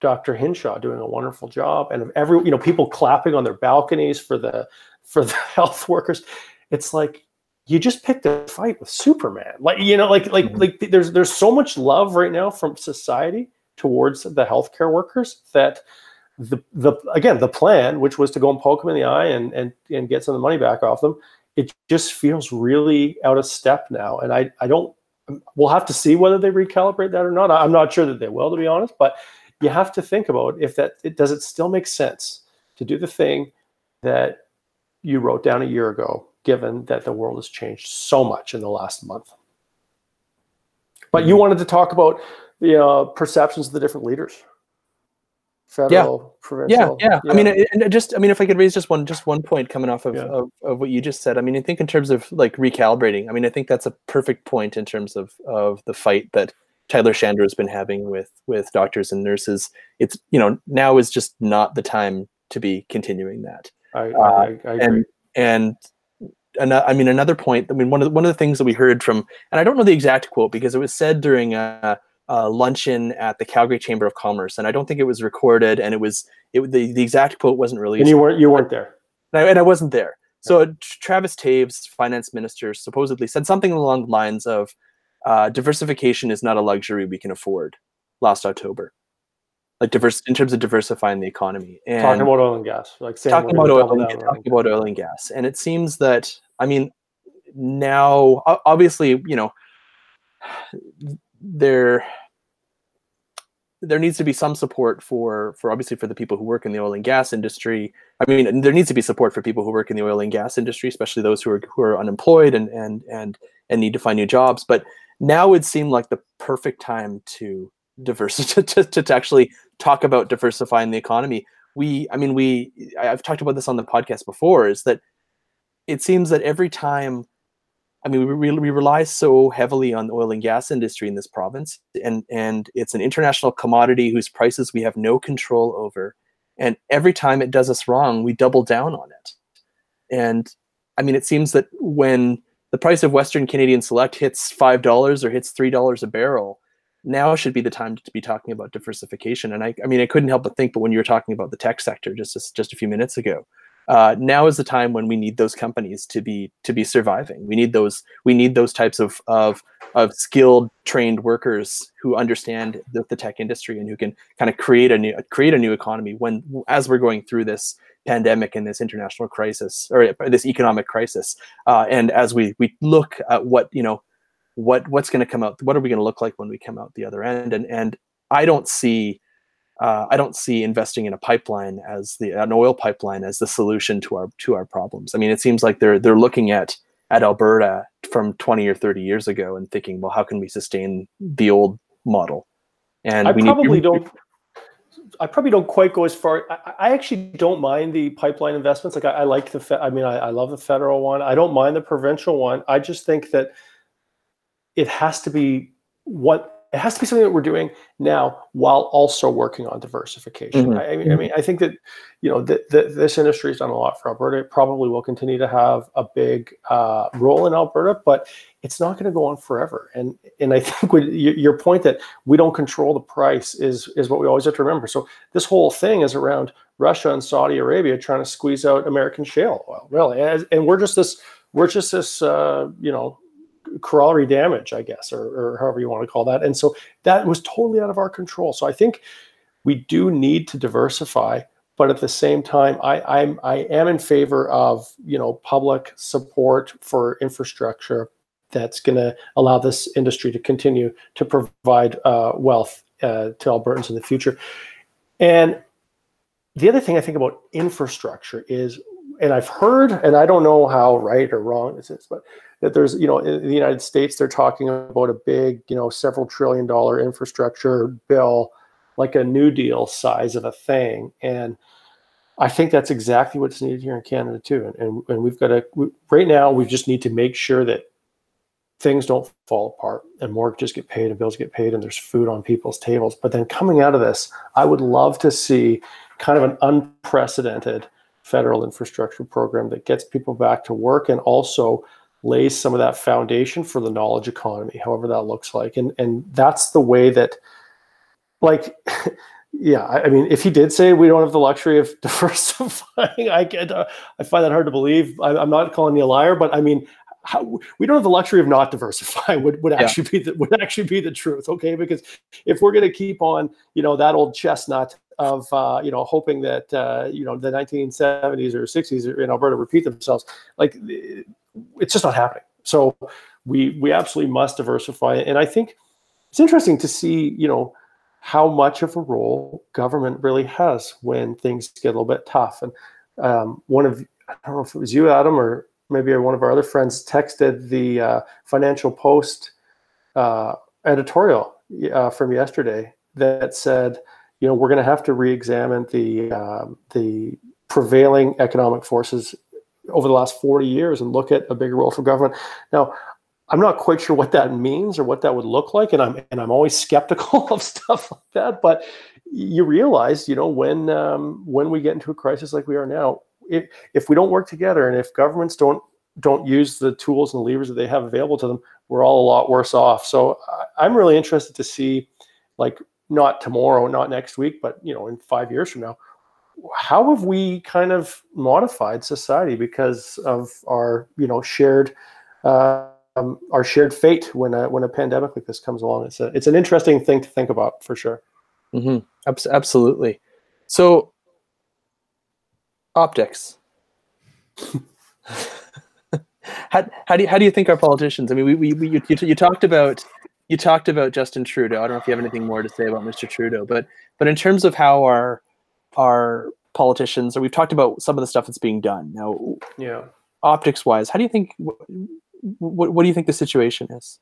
Speaker 3: dr hinshaw doing a wonderful job and of every you know people clapping on their balconies for the for the health workers it's like you just picked a fight with superman like you know like like mm-hmm. like there's there's so much love right now from society towards the healthcare workers that the the again the plan, which was to go and poke them in the eye and and and get some of the money back off them, it just feels really out of step now. And I I don't. We'll have to see whether they recalibrate that or not. I'm not sure that they will, to be honest. But you have to think about if that it does it still make sense to do the thing that you wrote down a year ago, given that the world has changed so much in the last month. But you mm-hmm. wanted to talk about the uh, perceptions of the different leaders
Speaker 2: federal, yeah. provincial. Yeah, yeah, yeah. I mean, and just I mean, if I could raise just one just one point coming off of, yeah. of, of what you just said. I mean, I think in terms of like recalibrating. I mean, I think that's a perfect point in terms of of the fight that Tyler Shandro has been having with with doctors and nurses. It's you know now is just not the time to be continuing that.
Speaker 3: I, uh, I, I
Speaker 2: and and and I mean another point. I mean one of the, one of the things that we heard from, and I don't know the exact quote because it was said during a uh, luncheon at the Calgary Chamber of Commerce, and I don't think it was recorded. And it was it the, the exact quote wasn't released.
Speaker 3: And you weren't you weren't there.
Speaker 2: And I, and I wasn't there. So uh, Travis Toews, finance minister, supposedly said something along the lines of, uh, "Diversification is not a luxury we can afford." Last October, like diverse in terms of diversifying the economy and
Speaker 3: talking about oil and gas, like
Speaker 2: talking about oil, and, talking about oil and gas. And it seems that I mean now, obviously, you know there there needs to be some support for for obviously for the people who work in the oil and gas industry. I mean, there needs to be support for people who work in the oil and gas industry, especially those who are who are unemployed and and and and need to find new jobs. But now would seem like the perfect time to diversify to, to, to actually talk about diversifying the economy. We, I mean, we I've talked about this on the podcast before. Is that it seems that every time I mean, we, we rely so heavily on the oil and gas industry in this province, and and it's an international commodity whose prices we have no control over. And every time it does us wrong, we double down on it. And I mean, it seems that when the price of Western Canadian Select hits five dollars or hits three dollars a barrel, now should be the time to be talking about diversification. And I, I mean, I couldn't help but think, but when you were talking about the tech sector just just a few minutes ago, uh, now is the time when we need those companies to be to be surviving. We need those we need those types of of of skilled trained workers who understand the, the tech industry and who can kind of create a new create a new economy when as we're going through this pandemic and this international crisis or this economic crisis uh, and as we we look at what you know what what's going to come out what are we going to look like when we come out the other end and and i don't see uh, I don't see investing in a pipeline as the an oil pipeline as the solution to our to our problems. I mean, it seems like they're they're looking at at Alberta from 20 or 30 years ago and thinking, well, how can we sustain the old model?
Speaker 3: And I we probably need, don't. I probably don't quite go as far. I, I actually don't mind the pipeline investments. Like I, I like the. Fe- I mean, I, I love the federal one. I don't mind the provincial one. I just think that it has to be what it has to be something that we're doing now while also working on diversification.
Speaker 2: Mhm.
Speaker 3: I, mean, I mean, I think that you know that this industry has done a lot for Alberta. It probably will continue to have a big uh, role in Alberta, but it's not going to go on forever. And and I think when, your your point that we don't control the price is is what we always have to remember. So this whole thing is around Russia and Saudi Arabia trying to squeeze out American shale oil, really, As, and we're just this we're just this uh, you know corollary damage, I guess, or, or however you want to call that. And so that was totally out of our control. So I think we do need to diversify, but at the same time, I, I'm I am in favor of you know public support for infrastructure that's going to allow this industry to continue to provide uh, wealth uh, to Albertans in the future. And the other thing I think about infrastructure is, and I've heard, and I don't know how right or wrong this is, but that there's, you know, in the United States, they're talking about a big, you know, several trillion dollar infrastructure bill, like a New Deal size of a thing. And I think that's exactly what's needed here in Canada too. And, and, and we've got to, we, right now, we just need to make sure that things don't fall apart and mortgages get paid and bills get paid and there's food on people's tables. But then coming out of this, I would love to see kind of an unprecedented federal infrastructure program that gets people back to work and also lays some of that foundation for the knowledge economy, however that looks like. And and that's the way that, like, yeah, I, I mean, if he did say we don't have the luxury of diversifying, I get, uh, I find that hard to believe. I, am not calling you a liar, but I mean, how, we don't have the luxury of not diversifying would, would actually yeah. be the, would actually be the truth okay because if we're going to keep on you know that old chestnut of uh, you know hoping that uh, you know the 1970s or 60s in Alberta repeat themselves like it's just not happening. So we we absolutely must diversify, and I think it's interesting to see you know how much of a role government really has when things get a little bit tough. And um, one of I don't know if it was you, Adam, or maybe one of our other friends texted the uh, Financial Post uh, editorial uh, from yesterday that said, you know, we're going to have to re-examine the um, the prevailing economic forces over the last 40 years and look at a bigger role for government. Now, I'm not quite sure what that means or what that would look like, and I'm and I'm always skeptical of stuff like that. But you realize, you know, when um, when we get into a crisis like we are now, if, if we don't work together and if governments don't don't use the tools and levers that they have available to them, we're all a lot worse off. So I'm really interested to see, like, not tomorrow, not next week, but you know, in five years from now, how have we kind of modified society because of our you know shared um, our shared fate when a when a pandemic like this comes along? It's a it's an interesting thing to think about for sure.
Speaker 2: Mm-hmm. absolutely. So optics. How, how do you how do you think our politicians i mean we, we, we you, you talked about you talked about justin trudeau. I don't know if you have anything more to say about mr trudeau but but in terms of how our our politicians, or we've talked about some of the stuff that's being done. Now,
Speaker 3: yeah,
Speaker 2: optics wise, how do you think? What, what do you think the situation is?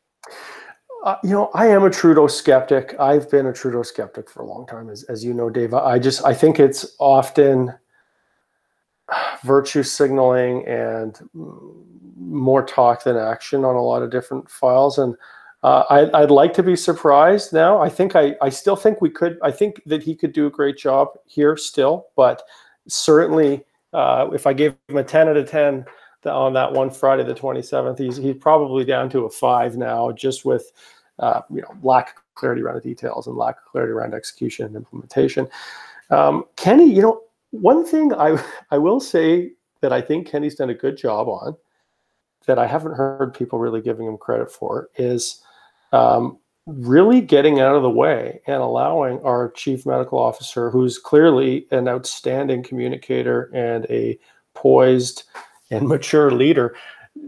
Speaker 3: Uh, you know, I am a Trudeau skeptic. I've been a Trudeau skeptic for a long time, as, as you know, Dave. I just I think it's often virtue signaling and more talk than action on a lot of different files. And uh, I, would like to be surprised now. I think I, I still think we could. I think that he could do a great job here still, but certainly uh, if I gave him a 10 out of 10 on that one Friday the 27th, he's he's probably down to a five now, just with uh, you know lack of clarity around the details and lack of clarity around execution and implementation. Um, Kenney, you know, one thing I I will say that I think Kenney's done a good job on that I haven't heard people really giving him credit for is um, really getting out of the way and allowing our chief medical officer, who's clearly an outstanding communicator and a poised and mature leader,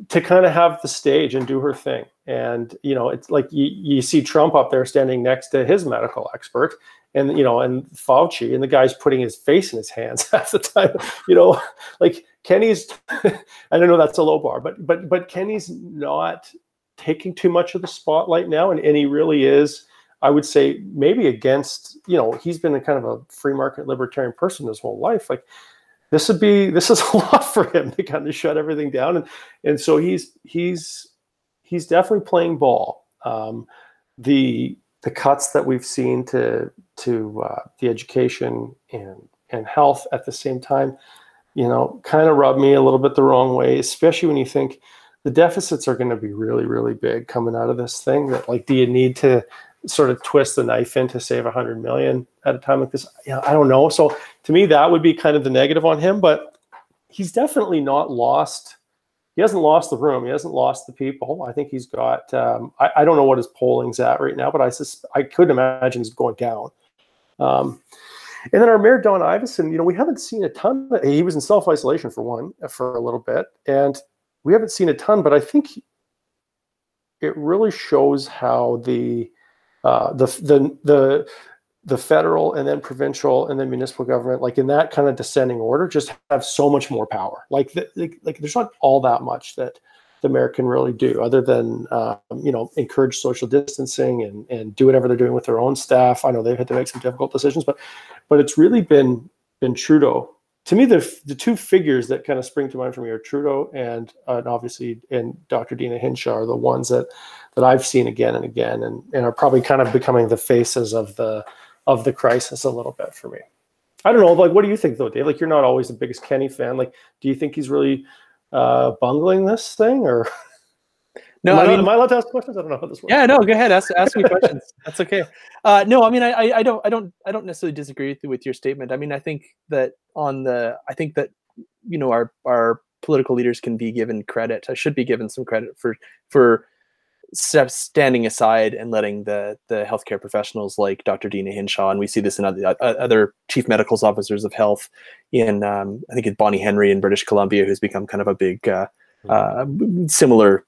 Speaker 3: to kind of have the stage and do her thing. And you know, it's like you, you see Trump up there standing next to his medical expert, and you know, and Fauci, and the guy's putting his face in his hands half the time. You know, like Kenney's. I don't know that's a low bar, but but but Kenney's not taking too much of the spotlight now, and, and he really is. I would say maybe against you know he's been a kind of a free market libertarian person his whole life. Like this would be this is a lot for him to kind of shut everything down, and and so he's he's he's definitely playing ball. Um, the the cuts that we've seen to to uh, the education and and health at the same time, you know, kind of rub me a little bit the wrong way, especially when you think the deficits are going to be really, really big coming out of this thing. That like, do you need to sort of twist the knife in to save a hundred million at a time like this? Yeah, I don't know. So to me, that would be kind of the negative on him, but he's definitely not lost he hasn't lost the room. He hasn't lost the people. I think he's got. Um, I, I, don't know what his polling's at right now, but I sus- I couldn't imagine he's going down. Um, and then our mayor Don Iveson, you know, we haven't seen a ton. Of, he was in self isolation for one for a little bit, and we haven't seen a ton. But I think it really shows how the uh, the the the the federal and then provincial and then municipal government, like in that kind of descending order, just have so much more power. Like, the, like, like there's not all that much that the mayor can really do, other than um, you know encourage social distancing and and do whatever they're doing with their own staff. I know they've had to make some difficult decisions, but but it's really been been Trudeau. To me, the the two figures that kind of spring to mind for me are Trudeau and uh, and obviously and Dr. Deena Hinshaw are the ones that that I've seen again and again, and and are probably kind of becoming the faces of the of the crisis a little bit for me. I don't know. Like, what do you think though, Dave? Like, you're not always the biggest Kenney fan. Like, do you think he's really uh, bungling this thing, or?
Speaker 2: No,
Speaker 3: am
Speaker 2: I, mean,
Speaker 3: am I allowed to ask questions? I don't know how this works.
Speaker 2: Yeah, no, go ahead. Ask ask me questions. That's okay. Uh, no, I mean, I, I don't, I don't, I don't necessarily disagree with, with your statement. I mean, I think that on the, I think that you know, our our political leaders can be given credit. I should be given some credit for for standing aside and letting the the healthcare professionals like Dr. Deena Hinshaw, and we see this in other, uh, other chief medical officers of health in um, I think it's Bonnie Henry in British Columbia, who's become kind of a big uh, mm-hmm. uh, similar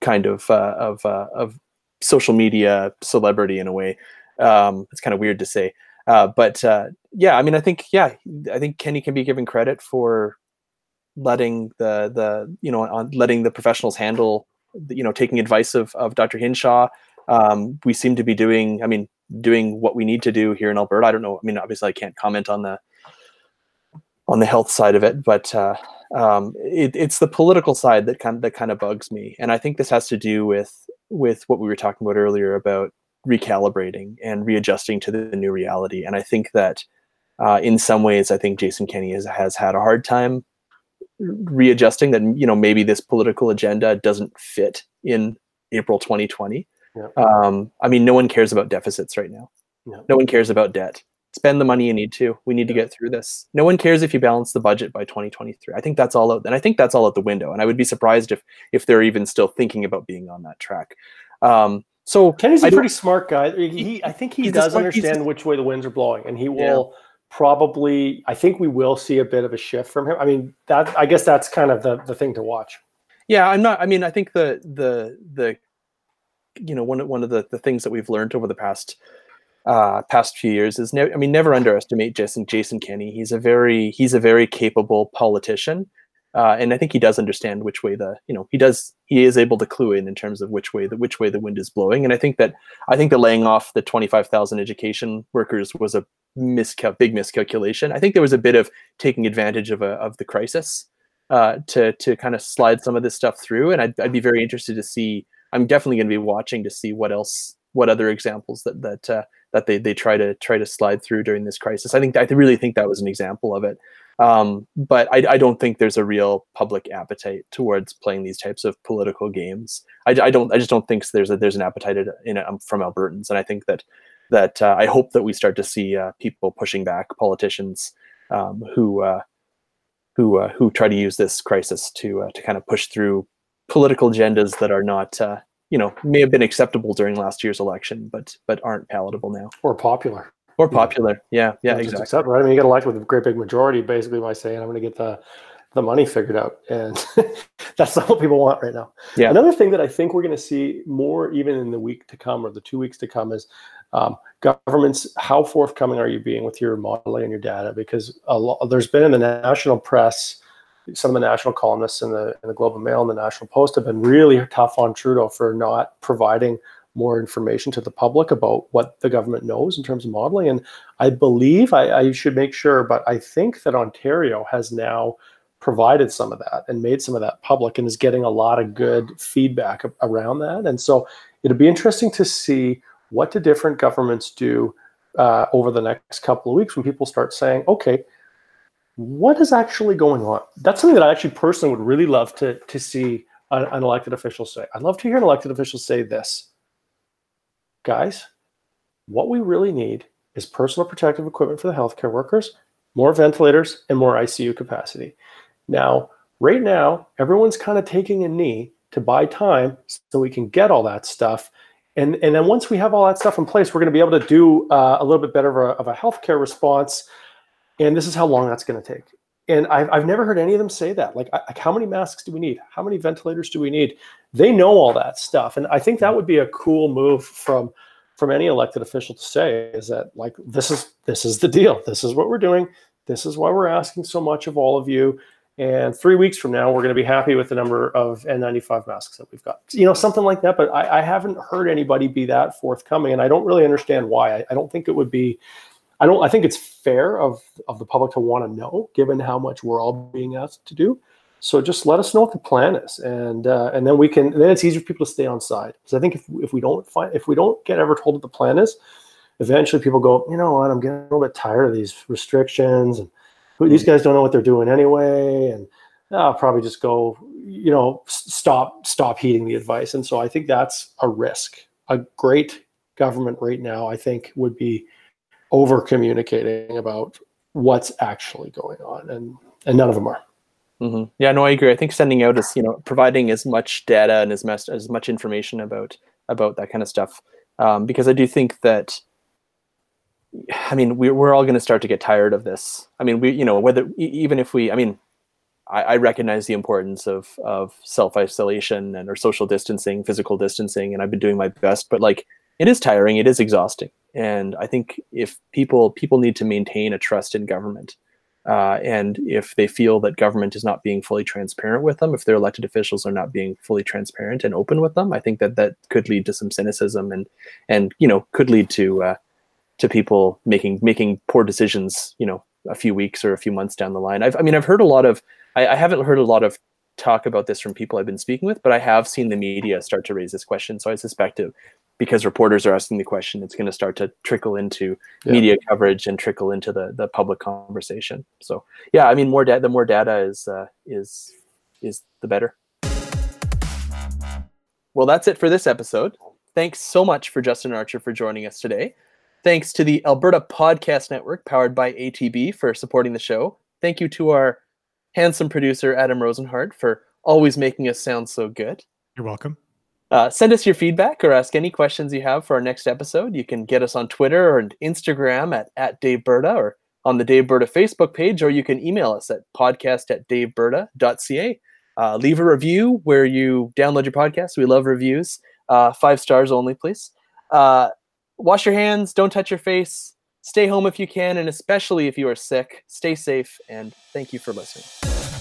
Speaker 2: kind of uh, of uh, of social media celebrity in a way. Um, it's kind of weird to say, uh, but yeah, I mean, I think yeah, I think Kenney can be given credit for letting the the you know on letting the professionals handle you know taking advice of, of dr hinshaw. Um, we seem to be doing i mean doing what we need to do here in alberta. I don't know i mean obviously i can't comment on the on the health side of it but uh, um, it, it's the political side that kind of, that kind of bugs me and i think this has to do with with what we were talking about earlier about recalibrating and readjusting to the new reality and i think that uh, in some ways i think jason kenney has, has had a hard time readjusting that you know maybe this political agenda doesn't fit in April 2020. Yeah. Um, I mean, no one cares about deficits right now. Yeah. No one cares about debt. Spend the money you need to. We need yeah. to get through this. No one cares if you balance the budget by 2023. I think that's all out, and I think that's all out the window. And I would be surprised if if they're even still thinking about being on that track. Um, so
Speaker 3: Kenney's a pretty smart guy. He, I think he does understand which way the winds are blowing, and he will probably I think we will see a bit of a shift from him. I mean, that I guess that's kind of the the thing to watch.
Speaker 2: Yeah, I'm not I mean, I think the the the you know, one one of the the things that we've learned over the past uh, past few years is ne- I mean, never underestimate Jason Jason Kenney. He's a very he's a very capable politician. Uh, and I think he does understand which way the you know he does he is able to clue in in terms of which way the which way the wind is blowing and I think that I think the laying off the twenty five thousand education workers was a miscal big miscalculation. I think there was a bit of taking advantage of a of the crisis uh, to to kind of slide some of this stuff through, and I'd, I'd be very interested to see. I'm definitely going to be watching to see what else, what other examples that that uh, that they they try to try to slide through during this crisis. I think I really think that was an example of it. Um, but I, I, don't think there's a real public appetite towards playing these types of political games. I, I don't. I just don't think there's a, there's an appetite in it um, from Albertans, and I think that that uh, I hope that we start to see uh, people pushing back politicians um, who uh, who uh, who try to use this crisis to uh, to kind of push through political agendas that are not uh, you know may have been acceptable during last year's election, but but aren't palatable now
Speaker 3: or popular.
Speaker 2: Or popular, yeah, yeah, yeah exactly.
Speaker 3: Accept, right? I mean, you get elected with a great big majority, basically by saying, "I'm going to get the the money figured out," and that's not what people want right now. Yeah. Another thing that I think we're going to see more, even in the week to come or the two weeks to come, is um, governments, how forthcoming are you being with your modeling and your data? Because lot, there's been in the national press, some of the national columnists in the in the Globe and Mail and the National Post have been really tough on Trudeau for not providing more information to the public about what the government knows in terms of modeling. And I believe I, I should make sure, but I think that Ontario has now provided some of that and made some of that public and is getting a lot of good feedback around that. And so it'll be interesting to see what do different governments do uh, over the next couple of weeks when people start saying, okay, what is actually going on? That's something that I actually personally would really love to, to see an, an elected official say. I'd love to hear an elected official say this. Guys, what we really need is personal protective equipment for the healthcare workers, more ventilators, and more ICU capacity. Now, right now, everyone's kind of taking a knee to buy time so we can get all that stuff. And, and then once we have all that stuff in place, we're going to be able to do uh, a little bit better of a, of a healthcare response. And this is how long that's going to take. And I've, I've never heard any of them say that. Like, like, how many masks do we need? How many ventilators do we need? They know all that stuff. And I think that would be a cool move from from any elected official to say is that like this is this is the deal. This is what we're doing. This is why we're asking so much of all of you. And three weeks from now, we're going to be happy with the number of N95 masks that we've got. You know, something like that. But I, I haven't heard anybody be that forthcoming, and I don't really understand why. I, I don't think it would be. I don't. I think it's fair of of the public to want to know, given how much we're all being asked to do. So just let us know what the plan is, and uh, and then we can. Then it's easier for people to stay on side. Because I think if if we don't find if we don't get ever told what the plan is, eventually people go, you know what, I'm getting a little bit tired of these restrictions and these guys don't know what they're doing anyway, and I'll probably just go, you know, stop stop heeding the advice. And so I think that's a risk. A great government right now, I think, would be over communicating about what's actually going on, and and none of them are.
Speaker 2: Mm-hmm. Yeah, no, I agree. I think sending out is you know providing as much data and as much as much information about about that kind of stuff, um, because I do think that I mean, we're, we're all going to start to get tired of this. I mean, we, you know, whether even if we, I mean, I, I recognize the importance of of self isolation and or social distancing, physical distancing, and I've been doing my best. But like, it is tiring. It is exhausting. And I think if people people need to maintain a trust in government, uh, and if they feel that government is not being fully transparent with them, if their elected officials are not being fully transparent and open with them, I think that that could lead to some cynicism and and you know could lead to uh, to people making making poor decisions you know a few weeks or a few months down the line. I've, i mean i've heard a lot of I, I, haven't heard a lot of talk about this from people i've been speaking with but i have seen the media start to raise this question. So i suspect it because reporters are asking the question it's going to start to trickle into yeah. media coverage and trickle into the the public conversation so yeah i mean more data the more data is uh, is is the better well that's it for this episode thanks so much for justin archer for joining us today Thanks to the Alberta Podcast Network, powered by ATB, for supporting the show. Thank you to our handsome producer, Adam Rozenhart, for always making us sound so good.
Speaker 1: You're welcome.
Speaker 2: Uh, send us your feedback or ask any questions you have for our next episode. You can get us on Twitter or Instagram at, at Daveberta or on the Daveberta Facebook page, or you can email us at podcast at daveberta.ca. Uh, leave a review where you download your podcast. We love reviews. Uh, five stars only, please. Uh, wash your hands, don't touch your face, stay home if you can, and especially if you are sick, stay safe, and thank you for listening.